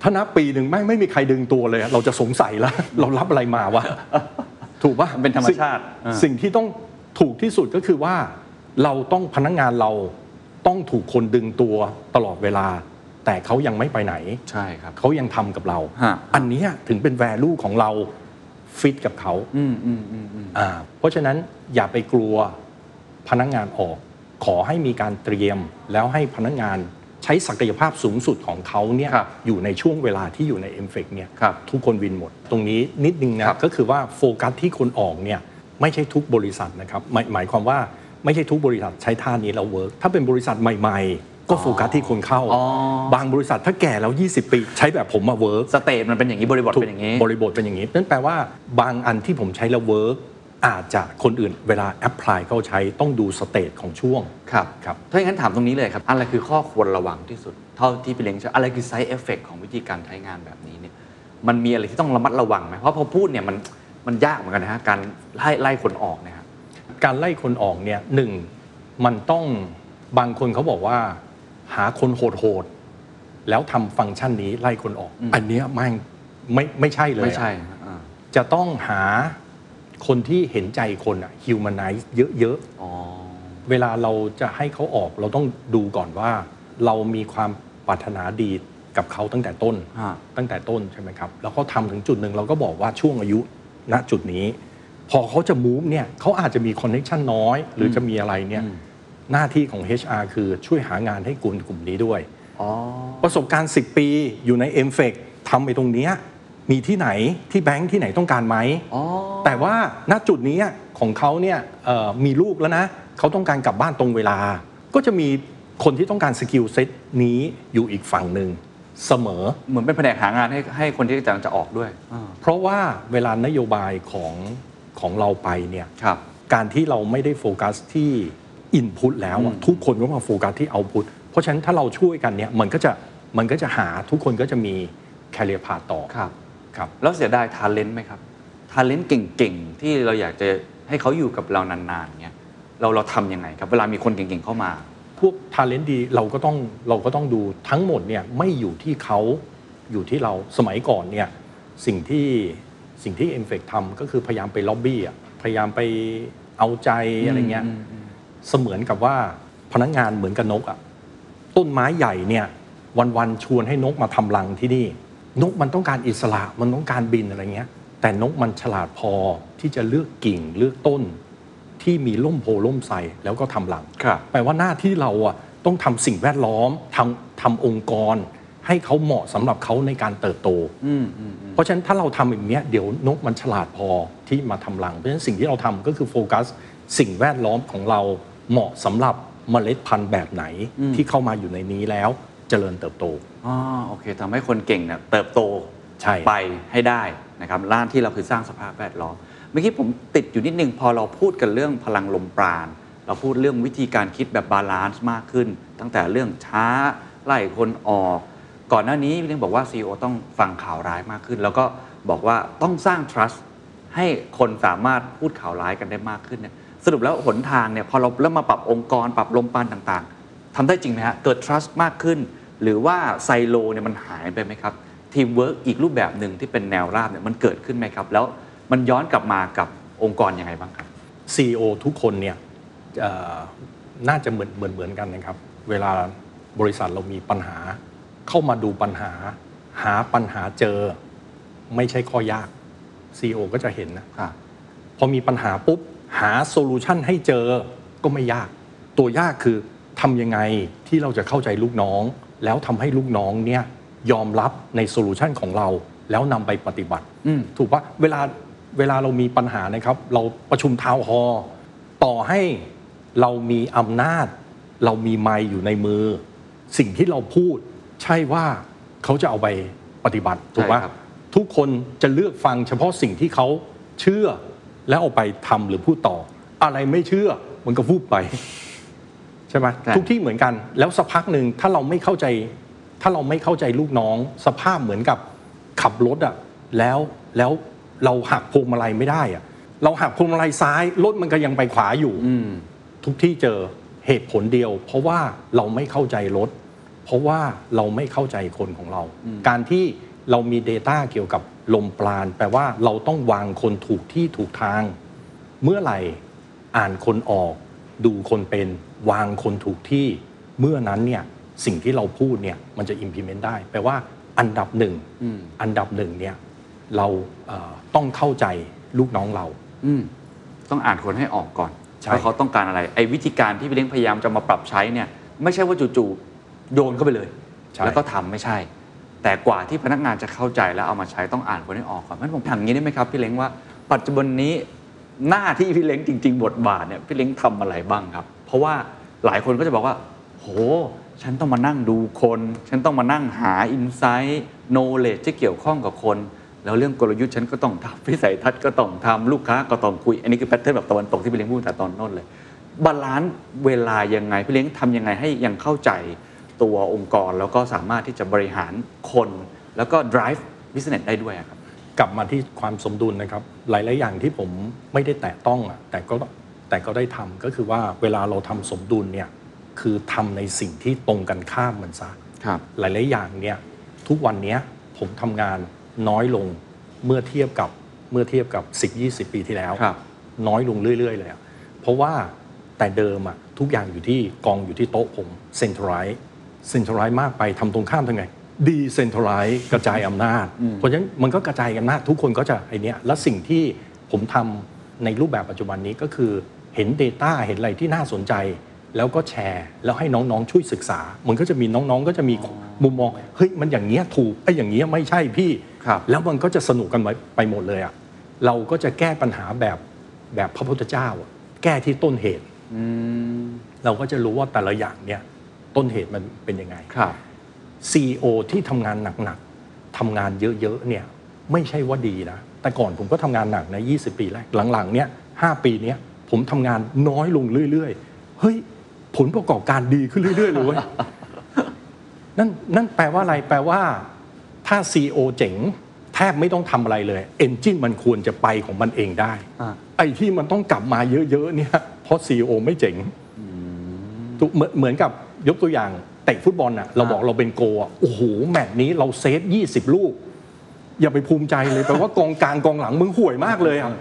ถ้านับปีหนึ่งไม่ไม่มีใครดึงตัวเลย เราจะสงสัยแล้วเรารับอะไรมาวะถูกป่ะมันเป็นธรรมชาติสิ่งอ่าสิ่งที่ต้องถูกที่สุดก็คือว่าเราต้องพนักงานเราต้องถูกคนดึงตัวตลอดเวลา แต่เขายังไม่ไปไหนใช่ครับเขายังทำกับเราฮะอันเนี้ยถึงเป็น value ของเราฟิตกับเขาอืมอืมอืมอืมอ่าเพราะฉะนั้นอย่าไปกลัวพนักงานออก ขอให้มีการเตรียมแล้วให้พนักงาน ใช้ศักยภาพสูงสุดของเขาเนี่ยครับอยู่ในช่วงเวลาที่อยู่ใน m f e c เนี่ยครับทุกคนวินหมด ตรงนี้นิดนึงนะครับก็คือว่าโฟกัสที่คนออกเนี่ยไม่ใช่ทุกบริษัทนะครับหมายหมายความว่าไม่ใช่ทุกบริษัทใช้ท่านี้แล้ว work ถ้าเป็นบริษัทใหม่ ๆ ก็โฟกัสที่คนเข้าอ๋อบางบริษัทถ้าแก่แล้ว 20 ปี ใช้แบบผมมา work stage มันเป็นอย่างนี้บริบทเป็นอย่างนี้ บริบทเป็นอย่างนี้นั่นแปลว่าบางอันที่ผมใช้แล้ว work อาจจะคนอื่นเวลา apply เข้าใช้ต้องดู stage ของช่วง ครับครับ ถ้าอย่างนั้นถามตรงนี้เลยครับ อะไรคือข้อควรระวังที่สุด เท่าที่พี่เล้งใช้อะไรคือ side effect ของวิธีการใช้งานแบบนี้เนี่ย มันมีอะไรที่ต้องระมัดระวังไหมเพราะพอพูดเนี่ยมันมันยากเหมือนกันนะฮะ การไล่ไล่คนออกเนะครับ การไล่คนออกเนี่ยหนึ่งมันต้องบางคนเขาบอกว่า หาคนโหดๆแล้วทำฟังก์ชันนี้ไล่คนออก อืม อันเนี้ยไม่ไม่ไม่ใช่เลยไม่ใช่อะอ่าจะต้องหา คนที่เห็นใจคนอะ humanize เยอะๆอ๋อเวลาเราจะให้เขาออกเราต้องดูก่อนว่า เรามีความปรารถนาดีกับเขาตั้งแต่ต้นฮะตั้งแต่ต้นใช่ไหมครับ แล้วเขาทำถึงจุดหนึ่งเราก็บอกว่าช่วงอายุณจุดนี้ พอเขาจะมูฟเนี่ยเขาอาจจะมีคอนเน t ชันน้อย หรือจะมีอะไรเนี่ยอืมหน้าที่ของ HR คือช่วยหางานให้กลุ่มกลุ่มนี้ด้วยอ๋อประสบการณ์ 10 ปีอยู่ใน m f e c ทำไปตรงเนี้ย มีที่ไหนที่แบงค์ที่ไหนต้องการไหมอ๋อแต่ว่าณจุดนี้ของเขาเนี่ยเอ่อมีลูกแล้วนะเขาต้องการกลับบ้านตรงเวลา ก็จะมีคนที่ต้องการ skill set นี้อยู่อีกฝั่งหนึ่งเสมอเหมือนเป็นแผนกหางานให้ให้คนที่กำลังจะออกด้วยอ่าเพราะว่าเวลานโยบายของของเราไปเนี่ยครับการที่เราไม่ได้โฟกัสที่ input แล้วอะอืมทุกคนก็มาโฟกัสที่ output เพราะฉะนั้นถ้าเราช่วยกันเนี่ยมันก็จะมันก็จะหาทุกคนก็จะมี career path ต่อ ครับครับ แล้วเสียดาย talent ไหมครับtalent เก่งๆ ที่เราอยากจะให้เขาอยู่กับเรานานๆเงี้ยเราเราทำยังไงครับ เวลามีคนเก่งๆเข้ามา พวก talent ดีเราก็ต้องเราก็ต้องดูทั้งหมดเนี่ยไม่อยู่ที่เขาอยู่ที่เราสมัยก่อนเนี่ยสิ่งที่สิ่งที่ MFEC ทำก็คือพยายามไปล็อบบี้อะพยายามไปเอาใจอะไรเงี้ยเสมือนกับว่าพนักงานเหมือนกับนกอะต้นไม้ใหญ่เนี่ยวันๆชวนให้นกมาทำรังที่นี่ นกมันต้องการอิสระมันต้องการบินอะไรเงี้ย แต่นกมันฉลาดพอที่จะเลือกกิ่งเลือกต้น ที่มีร่มโพล่มไทรแล้วก็ทำรังครับแปลว่าหน้าที่เราอะต้องทำสิ่งแวดล้อมทำทำองค์กร ให้เขาเหมาะสำหรับเขาในการเติบโตอืมอืมอืมเพราะฉะนั้นถ้าเราทำอย่างเนี้ยเดี๋ยวนกมันฉลาดพอที่มาทำรังเพราะฉะนั้นสิ่งที่เราทำก็คือโฟกัสสิ่งแวดล้อมของเราเหมาะสำหรับเมล็ดพันธุ์แบบไหนที่เข้ามาอยู่ในนี้แล้วเจริญเติบโต อ๋อโอเคทำให้คนเก่งเนี่ยเติบโตใช่ ไปให้ได้นะครับหน้าที่เราคือสร้างสภาพแวดล้อมเมื่อกี้ผมติดอยู่นิดนึงพอเราพูดกันเรื่องพลังลมปราณ เราพูดเรื่องวิธีการคิดแบบ balance มากขึ้น ตั้งแต่เรื่องช้าไล่คนออก ก่อนหน้านี้พี่เลี้ยงบอกว่า CEO ต้องฟังข่าวร้ายมากขึ้น แล้วก็บอกว่าต้องสร้าง trust ให้คนสามารถพูดข่าวร้ายกันได้มากขึ้นเนี่ยสรุปแล้วหนทางเนี่ยพอเราเริ่มมาปรับองค์กรปรับลมปราณต่าง ๆทำได้จริงไหมฮะเกิด trust มากขึ้น หรือว่าไซโลเนี่ยมันหายไปไหมครับทีมเวิร์กอีกรูปแบบหนึ่งที่เป็นแนวราบเนี่ยมันเกิดขึ้นไหมครับ แล้วมันย้อนกลับมากับองค์กรยังไงบ้างครับ CEO ทุกคนเนี่ยเอ่อน่าจะเหมือนเหมือนเหมือนกันนะครับ เวลาบริษัทเรามีปัญหา เข้ามาดูปัญหา หาปัญหาเจอ ไม่ใช่ข้อยาก CEO ก็จะเห็นนะครับพอมีปัญหาปุ๊บ หา solution ให้เจอก็ไม่ยาก ตัวยากคือทำยังไงที่เราจะเข้าใจลูกน้อง แล้วทำให้ลูกน้องเนี่ยยอมรับใน solution ของเรา แล้วนำไปปฏิบัติอืมถูกปะเวลาเวลาเรามีปัญหานะครับ เราประชุม town hall ต่อให้เรามีอำนาจ เรามีไมค์อยู่ในมือ สิ่งที่เราพูดใช่ว่าเขาจะเอาไปปฏิบัติถูกปะใช่ครับทุกคนจะเลือกฟังเฉพาะสิ่งที่เขาเชื่อแล้วเอาไปทำหรือพูดต่อ อะไรไม่เชื่อมันก็พูดไป ใช่ไหมใช่ทุกที่เหมือนกัน แล้วสักพักหนึ่งถ้าเราไม่เข้าใจ ถ้าเราไม่เข้าใจลูกน้อง สภาพเหมือนกับขับรถอะแล้วแล้วเราหักพวงมาลัยไม่ได้อะเราหักพวงมาลัยซ้ายรถมันก็ยังไปขวาอยู่อืมทุกที่เจอเหตุผลเดียว เพราะว่าเราไม่เข้าใจรถ เพราะว่าเราไม่เข้าใจคนของเรา การที่เรามี Data เกี่ยวกับลมปราณแปลว่าเราต้องวางคนถูกที่ถูกทาง เมื่อไหร่อ่านคนออก ดูคนเป็นวางคนถูกที่เมื่อนั้นเนี่ยสิ่งที่เราพูดเนี่ยมันจะ implement ได้ แปลว่าอันดับหนึ่งอืมอันดับหนึ่งเนี่ยเราเอ่อต้องเข้าใจลูกน้องเราอืมต้องอ่านคนให้ออกก่อนใช่ว่าเขาต้องการอะไรไอ้วิธีการที่พี่เลี้ยงพยายามจะมาปรับใช้เนี่ยไม่ใช่ว่าจู่ๆโยนเข้าไปเลยใช่แล้วก็ทำไม่ใช่ แต่กว่าที่พนักงานจะเข้าใจแล้วเอามาใช้ต้องอ่านคนให้ออกก่อนงั้นผมถามอย่างนี้ได้ไหมครับพี่เล้งว่าปัจจุบันนี้ หน้าที่พี่เล้งจริง ๆ บทบาทเนี่ยพี่เล้งทำอะไรบ้างครับ เพราะว่าหลายคนก็จะบอกว่า โห ฉันต้องมานั่งดูคน ฉันต้องมานั่งหาอินไซต์โนเลจที่เกี่ยวข้องกับคน แล้วเรื่องกลยุทธ์ฉันก็ต้องทำวิสัยทัศน์ก็ต้องทำลูกค้าก็ต้องคุย อันนี้คือ pattern แบบตะวันตกที่พี่เล้งพูดแต่ตอนต้นเลย balance เวลายังไงพี่เล้งทำยังไงให้ยังเข้าใจตัวองค์กร แล้วก็สามารถที่จะบริหารคน แล้วก็ drive business ได้ด้วยครับ กลับมาที่ความสมดุลนะครับ หลาย ๆ อย่างที่ผมไม่ได้แตะต้องอะแต่ก็แต่ก็ได้ทำก็คือว่าเวลาเราทำสมดุลเนี่ยคือทำในสิ่งที่ตรงกันข้ามมันซะครับหลาย ๆ อย่างเนี่ยทุกวันเนี้ยผมทำงานน้อยลงเมื่อเทียบกับเมื่อเทียบกับ 10-20 ปีที่แล้วครับน้อยลงเรื่อย ๆ เลยอะเพราะว่าแต่เดิมอะทุกอย่างอยู่ที่กองอยู่ที่โต๊ะผมเซ็นทรัลไลซ์เซ็นทรัลไลซ์มากไปทำตรงข้ามทำไง ดีเซ็นทรัลไลซ์กระจายอำนาจ เพราะฉะนั้นมันก็กระจายอำนาจทุกคนก็จะไอเนี้ยและสิ่งที่ผมทำในรูปแบบปัจจุบันนี้ก็คือเห็น Data เห็นอะไรที่น่าสนใจ แล้วก็แชร์ แล้วให้น้องๆช่วยศึกษา มันก็จะมีน้องๆก็จะมีมุมมองเฮ้ยมันอย่างเงี้ยถูกไอ้อย่างเงี้ยไม่ใช่พี่ครับแล้วมันก็จะสนุกกันไปไปหมดเลยอะเราก็จะแก้ปัญหาแบบแบบพระพุทธเจ้าอะแก้ที่ต้นเหตุอืมเราก็จะรู้ว่าแต่ละอย่างเนี่ยต้นเหตุมันเป็นยังไงครับ CEO ที่ทำงานหนักๆทำงานเยอะๆเนี่ยไม่ใช่ว่าดีนะ แต่ก่อนผมก็ทำงานหนักนะ20 ปีแรก หลังๆเนี่ย5ปีเนี้ยผมทำงานน้อยลงเรื่อยๆ เฮ้ย ผลประกอบการดีขึ้นเรื่อยๆเลยเว้ยนั่นนั่นแปลว่าอะไรแปลว่า ถ้า CEO เจ๋งททบไม่ต้องทำอะไรเลยเอนจินมันควรจะไปของมันเองได้อ่าไอ้ที่มันต้องกลับมาเยอะๆเนี่ยเพราะซีอไม่เจ๋งถูกเหมือนเหมือนกับยกตัวอย่างเตะฟุตบอลน่ะเราบอกเราเป็นโกลอะโอ้โหแมตช์นี้เราเซฟ20 ลูก อย่าไปภูมิใจเลยแปลว่ากองกลางกองหลังมึงห่วยมากเลยอะ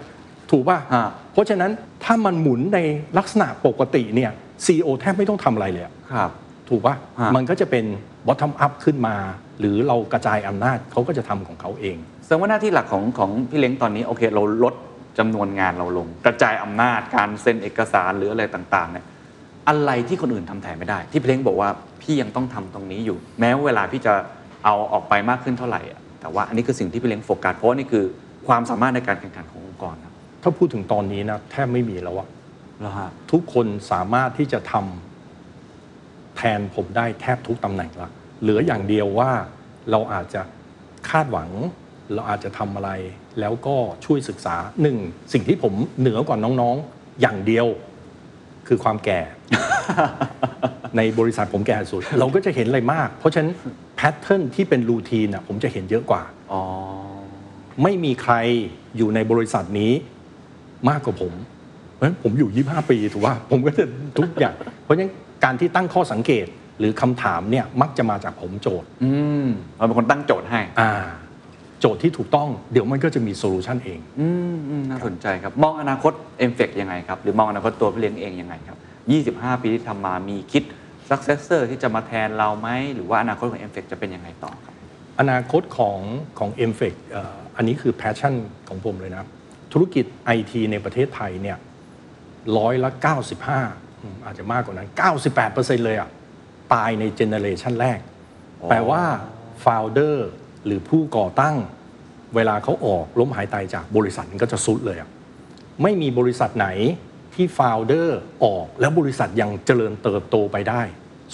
ถูกป่ะฮะเพราะฉะนั้นถ้ามันหมุนในลักษณะปกติเนี่ยซีอแทบไม่ต้องทำอะไรเลยอะครับถูกป่ะฮะมันก็จะเป็น bottom up ขึ้นมา หรือเรากระจายอำนาจเขาก็จะทำของเขาเองแสดงว่าหน้าที่หลักของของพี่เล้งตอนนี้โอเค เราลดจำนวนงานเราลง กระจายอำนาจการเซ็นเอกสารหรืออะไรต่างๆเนี่ยอะไรที่คนอื่นทำแทนไม่ได้ ที่พี่เล้งบอกว่า พี่ยังต้องทำตรงนี้อยู่ แม้ว่าเวลาพี่จะเอาออกไปมากขึ้นเท่าไหร่อะแต่ว่าอันนี้คือสิ่งที่พี่เล้งโฟกัสเพราะว่านี่คือความสามารถในการแข่งขันขององค์กรครับถ้าพูดถึงตอนนี้นะแทบไม่มีแล้วอะแล้วฮะทุกคนสามารถที่จะทำแทนผมได้แทบทุกตำแหน่งละเหลืออย่างเดียวว่าเราอาจจะคาดหวัง เราอาจจะทำอะไร แล้วก็ช่วยศึกษาหนึ่งสิ่งที่ผมเหนือกว่าน้องๆอย่างเดียว คือความแก่ ในบริษัทผมแก่สุด เราก็จะเห็นอะไรมาก เพราะฉะนั้น pattern ที่เป็น routine น่ะผมจะเห็นเยอะกว่า อ๋อ ไม่มีใครอยู่ในบริษัทนี้มากกว่าผม เพราะฉะนั้นผมอยู่ 25 ปีถูกว่าผมก็จะทุกอย่าง เพราะฉะนั้นการที่ตั้งข้อสังเกตหรือคำถามเนี่ยมักจะมาจากผมโจทย์ อืมเราเป็นคนตั้งโจทย์ให้ อ่า โจทย์ที่ถูกต้องเดี๋ยวมันก็จะมี solution เอง อืมอืมน่าสนใจครับ มองอนาคต MFEC ยังไงครับ หรือมองอนาคตตัวพี่เลี้ยงเองยังไงครับ 25 ปีที่ทำมามีคิด successor ที่จะมาแทนเราไหม หรือว่าอนาคตของ MFEC จะเป็นยังไงต่อครับ อนาคตของของ m f e c เอ่ออันนี้คือ passion ของผมเลยนะ ธุรกิจไอทีในประเทศไทยเนี่ยร้อยละ95อืมอาจจะมากกว่านั้น 98%เลยอะตายใน generation แรกอ๋อแปลว่า founder หรือผู้ก่อตั้ง เวลาเขาออกล้มหายตายจากบริษัทมันก็จะสุดเลยอะไม่มีบริษัทไหน ที่ founder ออกแล้วบริษัทยังเจริญเติบโตไปได้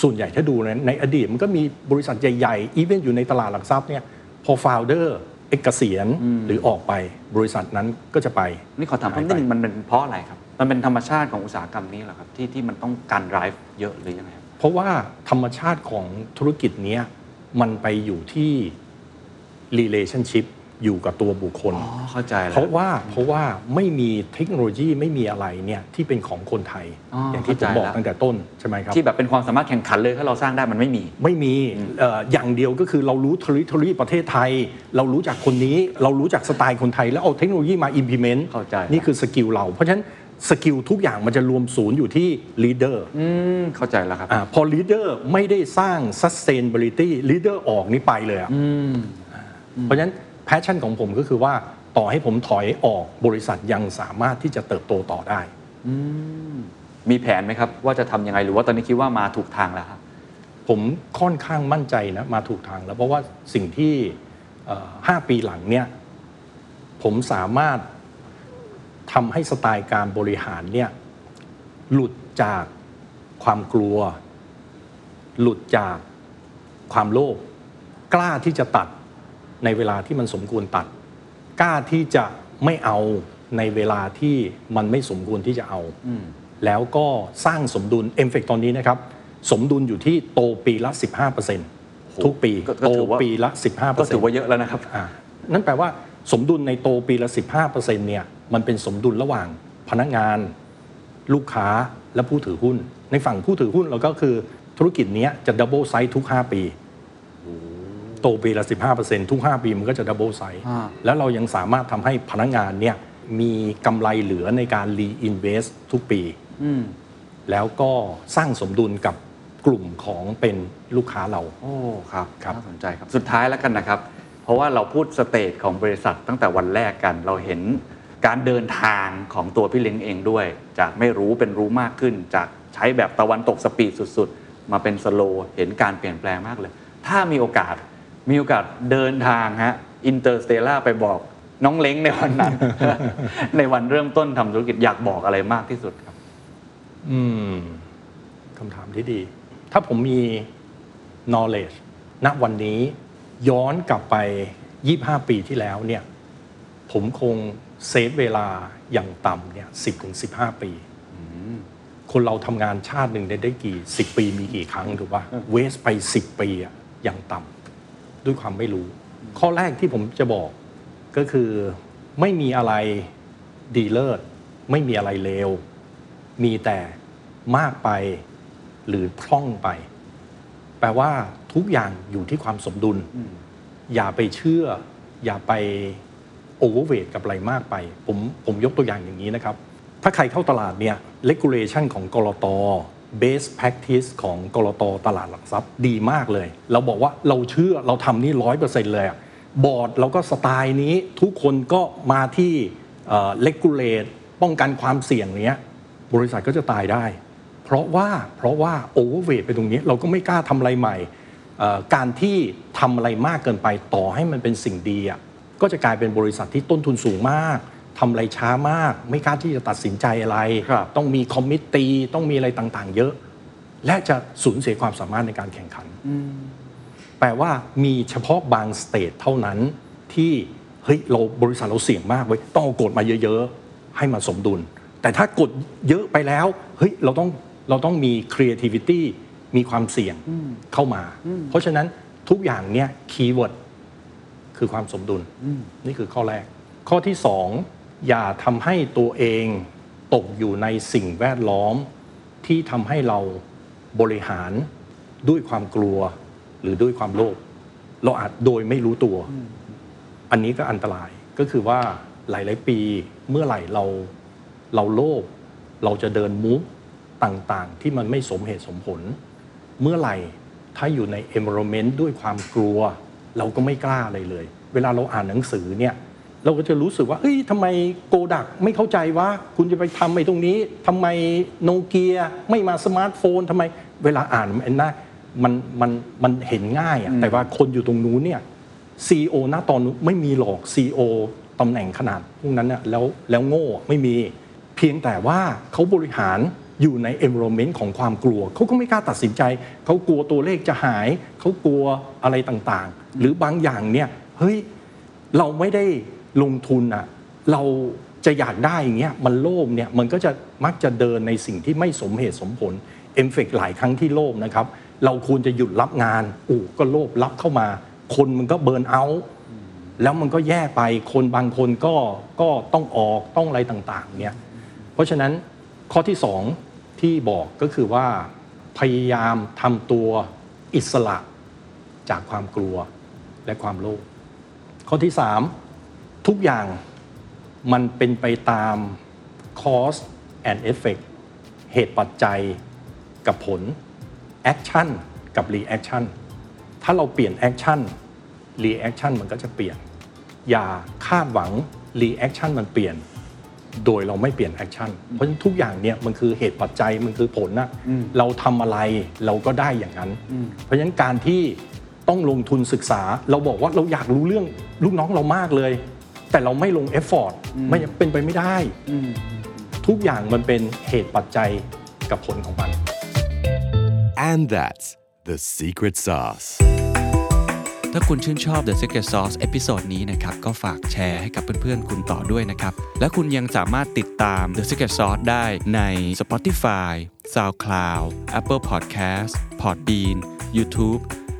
ส่วนใหญ่ถ้าดูนะในอดีตมันก็มีบริษัทใหญ่ๆอีเวนอยู่ในตลาดหลักทรัพย์เนี่ยพอ founder เอกเกษียณหรือออกไปบริษัทนั้นก็จะไป นี่ขอถามเพิ่มนิดนึงมันเป็นเพราะอะไรครับ มันเป็นธรรมชาติของอุตสาหกรรมนี้เหรอครับ ที่ที่มันต้องการ drive เยอะหรือยังไงครับเพราะว่าธรรมชาติของธุรกิจเนี้ยมันไปอยู่ที่ relationship อยู่กับตัวบุคคล อ๋อเข้าใจแล้ว เพราะว่าเพราะว่าไม่มีเทคโนโลยีไม่มีอะไรเนี่ยที่เป็นของคนไทยอ๋ออย่างที่ผมเข้าใจบอกแล้ว ตั้งแต่ต้นใช่ไหมครับ ที่แบบเป็นความสามารถแข่งขันเลยถ้าเราสร้างได้มันไม่มี ไม่มีเอ่ออย่างเดียวก็คือเรารู้ territory ประเทศไทย เรารู้จักคนนี้เรารู้จักสไตล์คนไทย แล้วเอาเทคโนโลยีมา implement เข้าใจ นี่คือสกิลเรา เพราะฉะนั้นskill ทุกอย่างมันจะรวมศูนย์อยู่ที่ leader อืมเข้าใจแล้วครับ อ่าพอ leader ไม่ได้สร้าง sustainability leader ออกนี่ไปเลยอะอืมเพราะฉะนั้น passion ของผมก็คือว่าต่อให้ผมถอยออกบริษัทยังสามารถที่จะเติบโตต่อได้ มีแผนไหมครับ ว่าจะทำยังไงหรือว่าตอนนี้คิดว่ามาถูกทางแล้วครับ ผมค่อนข้างมั่นใจนะมาถูกทางแล้วเพราะว่าสิ่งที่เอ่อห้าปีหลังเนี่ยผมสามารถทำให้สไตล์การบริหารเนี่ยหลุดจากความกลัว หลุดจากความโลภกล้าที่จะตัด ในเวลาที่มันสมควรตัด กล้าที่จะไม่เอาในเวลาที่มันไม่สมควรที่จะเอา แล้วก็สร้างสมดุล MFEC ตอนนี้นะครับ สมดุลอยู่ที่โตปีละ 15%ทุกปีก็ก็โตถือว่าปีละ 15%ก็ถือว่าเยอะแล้วนะครับอ่านั่นแปลว่าสมดุลในโตปีละ 15%เนี่ยมันเป็นสมดุลระหว่างพนักงาน ลูกค้าและผู้ถือหุ้น ในฝั่งผู้ถือหุ้นเราก็คือธุรกิจเนี้ยจะ double size ทุก 5 ปี โตปีละ 15%ทุก 5 ปีมันก็จะ double size แล้วเรายังสามารถทำให้พนักงานเนี่ยมีกำไรเหลือในการ reinvest ทุกปี แล้วก็สร้างสมดุลกับกลุ่มของเป็นลูกค้าเรา โอ้ ครับครับน่าสนใจครับ สุดท้ายแล้วกันนะครับ เพราะว่าเราพูด stage ของบริษัทตั้งแต่วันแรกกัน เราเห็นการเดินทางของตัวพี่เล้งเองด้วย จากไม่รู้เป็นรู้มากขึ้น จากใช้แบบตะวันตก speed สุด ๆ มาเป็น slow เห็นการเปลี่ยนแปลงมากเลย ถ้ามีโอกาส มีโอกาสเดินทางฮะ Interstellar ไปบอกน้องเล้งในวันนั้น ในวันเริ่มต้นทำธุรกิจอยากบอกอะไรมากที่สุดครับ อืมคำถามที่ดี ถ้าผมมี knowledge ณวันนี้ย้อนกลับไป 25 ปีที่แล้วเนี่ย ผมคงเซฟเวลาอย่างต่ำเนี่ย10ถึง15 ปีคนเราทำงานชาติหนึ่งได้ได้กี่ 10 ปีมีกี่ครั้งถูกป่ะเวสไป 10 ปีอะอย่างต่ำ ด้วยความไม่รู้ ข้อแรกที่ผมจะบอกก็คือไม่มีอะไรดีเลิศไม่มีอะไรเลวมีแต่มากไปหรือพร่องไป แปลว่าทุกอย่างอยู่ที่ความสมดุล อย่าไปเชื่อ อย่าไปโอเวอร์เวทกับอะไรมากไป ผมผมยกตัวอย่างอย่างนี้นะครับ ถ้าใครเข้าตลาดเนี่ย regulation ของกรต best practice ของกรตตลาดหลักทรัพย์ดีมากเลย เราบอกว่าเราเชื่อเราทำนี่ร้อยเปอร์เซ็นต์เลยบอร์ดเราก็สไตล์นี้ทุกคนก็มาที่เอ่อ regulate ป้องกันความเสี่ยงเนี้ยบริษัทก็จะตายได้ เพราะว่าเพราะว่า overweight ไปตรงนี้เราก็ไม่กล้าทำอะไรใหม่ การที่ทำอะไรมากเกินไปต่อให้มันเป็นสิ่งดีก็จะกลายเป็นบริษัทที่ต้นทุนสูงมาก ทำอะไรช้ามาก ไม่กล้าที่จะตัดสินใจอะไรครับต้องมี committee ต้องมีอะไรต่างๆ เยอะ และจะสูญเสียความสามารถในการแข่งขันแปลว่ามีเฉพาะบาง stage เท่านั้นที่เฮ้ยเราบริษัทเราเสี่ยงมากเว้ยต้องเอากฎมาเยอะๆ ให้มาสมดุล แต่ถ้ากฎเยอะไปแล้วเฮ้ยเราต้องเราต้องมี creativity มีความเสี่ยงเข้ามา เพราะฉะนั้นทุกอย่างเนี่ย keyword คือความสมดุลนี่คือข้อแรก ข้อที่สอง อย่าทำให้ตัวเองตกอยู่ในสิ่งแวดล้อม ที่ทำให้เราบริหารด้วยความกลัวหรือด้วยความโลภเราอาจโดยไม่รู้ตัว อันนี้ก็อันตรายก็คือว่าหลาย ๆ ปีเมื่อไหร่เราเราโลภเราจะเดินมุกต่าง ๆ ที่มันไม่สมเหตุสมผล เมื่อไหร่ถ้าอยู่ใน environment ด้วยความกลัว เราก็ไม่กล้าอะไรเลย เวลาเราอ่านหนังสือเนี่ย เราก็จะรู้สึกว่าเฮ้ยทำไมโกดักไม่เข้าใจว่า คุณจะไปทำไอ้ตรงนี้ทำไมโนเกียไม่มาสมาร์ทโฟนทำไมเวลาอ่านมันน่ามันมันมันเห็นง่ายอะแต่ว่าคนอยู่ตรงนู้นเนี่ย CEO หน้าตอนนู้นไม่มีหรอก CEO ตำแหน่งขนาดพวกนั้นน่ะแล้วแล้วโง่ไม่มี เพียงแต่ว่าเขาบริหารอยู่ใน environment ของความกลัว เขาก็ไม่กล้าตัดสินใจ เขากลัวตัวเลขจะหาย เขากลัวอะไรต่างๆ หรือบางอย่างเนี่ยเฮ้ยเราไม่ได้ ลงทุนอะเราจะอยากได้อย่างเงี้ยมันโลภเนี่ยมันก็จะมักจะเดินในสิ่งที่ไม่สมเหตุสมผลเอฟเฟกหลายครั้งที่โลภนะครับ เราควรจะหยุดรับงานอู้ก็โลภรับเข้ามา คนมันก็เบิร์นเอาแล้วมันก็แย่ไปคนบางคนก็ก็ต้องออกต้องอะไรต่างๆเนี่ยเพราะฉะนั้นข้อที่สองที่บอกก็คือว่าพยายามทำตัวอิสระจากความกลัวและความโลภข้อที่3 ทุกอย่างมันเป็นไปตาม cause and effect เหตุปัจจัยกับผล action กับ reaction ถ้าเราเปลี่ยน action reaction มันก็จะเปลี่ยน อย่าคาดหวัง reaction มันเปลี่ยน โดยเราไม่เปลี่ยน action เพราะฉะนั้นทุกอย่างเนี่ยมันคือเหตุปัจจัยมันคือผลนะเราทำอะไรเราก็ได้อย่างนั้น เพราะฉะนั้นการที่ต้องลงทุนศึกษา เราบอกว่าเราอยากรู้เรื่องลูกน้องเรามากเลย แต่เราไม่ลง effort ไม่เป็นไปไม่ได้ ทุกอย่างมันเป็นเหตุปัจจัยกับผลของมัน And that's the secret sauce. ถ้าคุณชื่นชอบ The Secret Sauce episode นี้นะครับ ก็ฝากแชร์ให้กับเพื่อนๆ คุณต่อด้วยนะครับ และคุณยังสามารถติดตาม The Secret Sauce ได้ใน Spotify, SoundCloud, Apple Podcast, Podbean, YouTube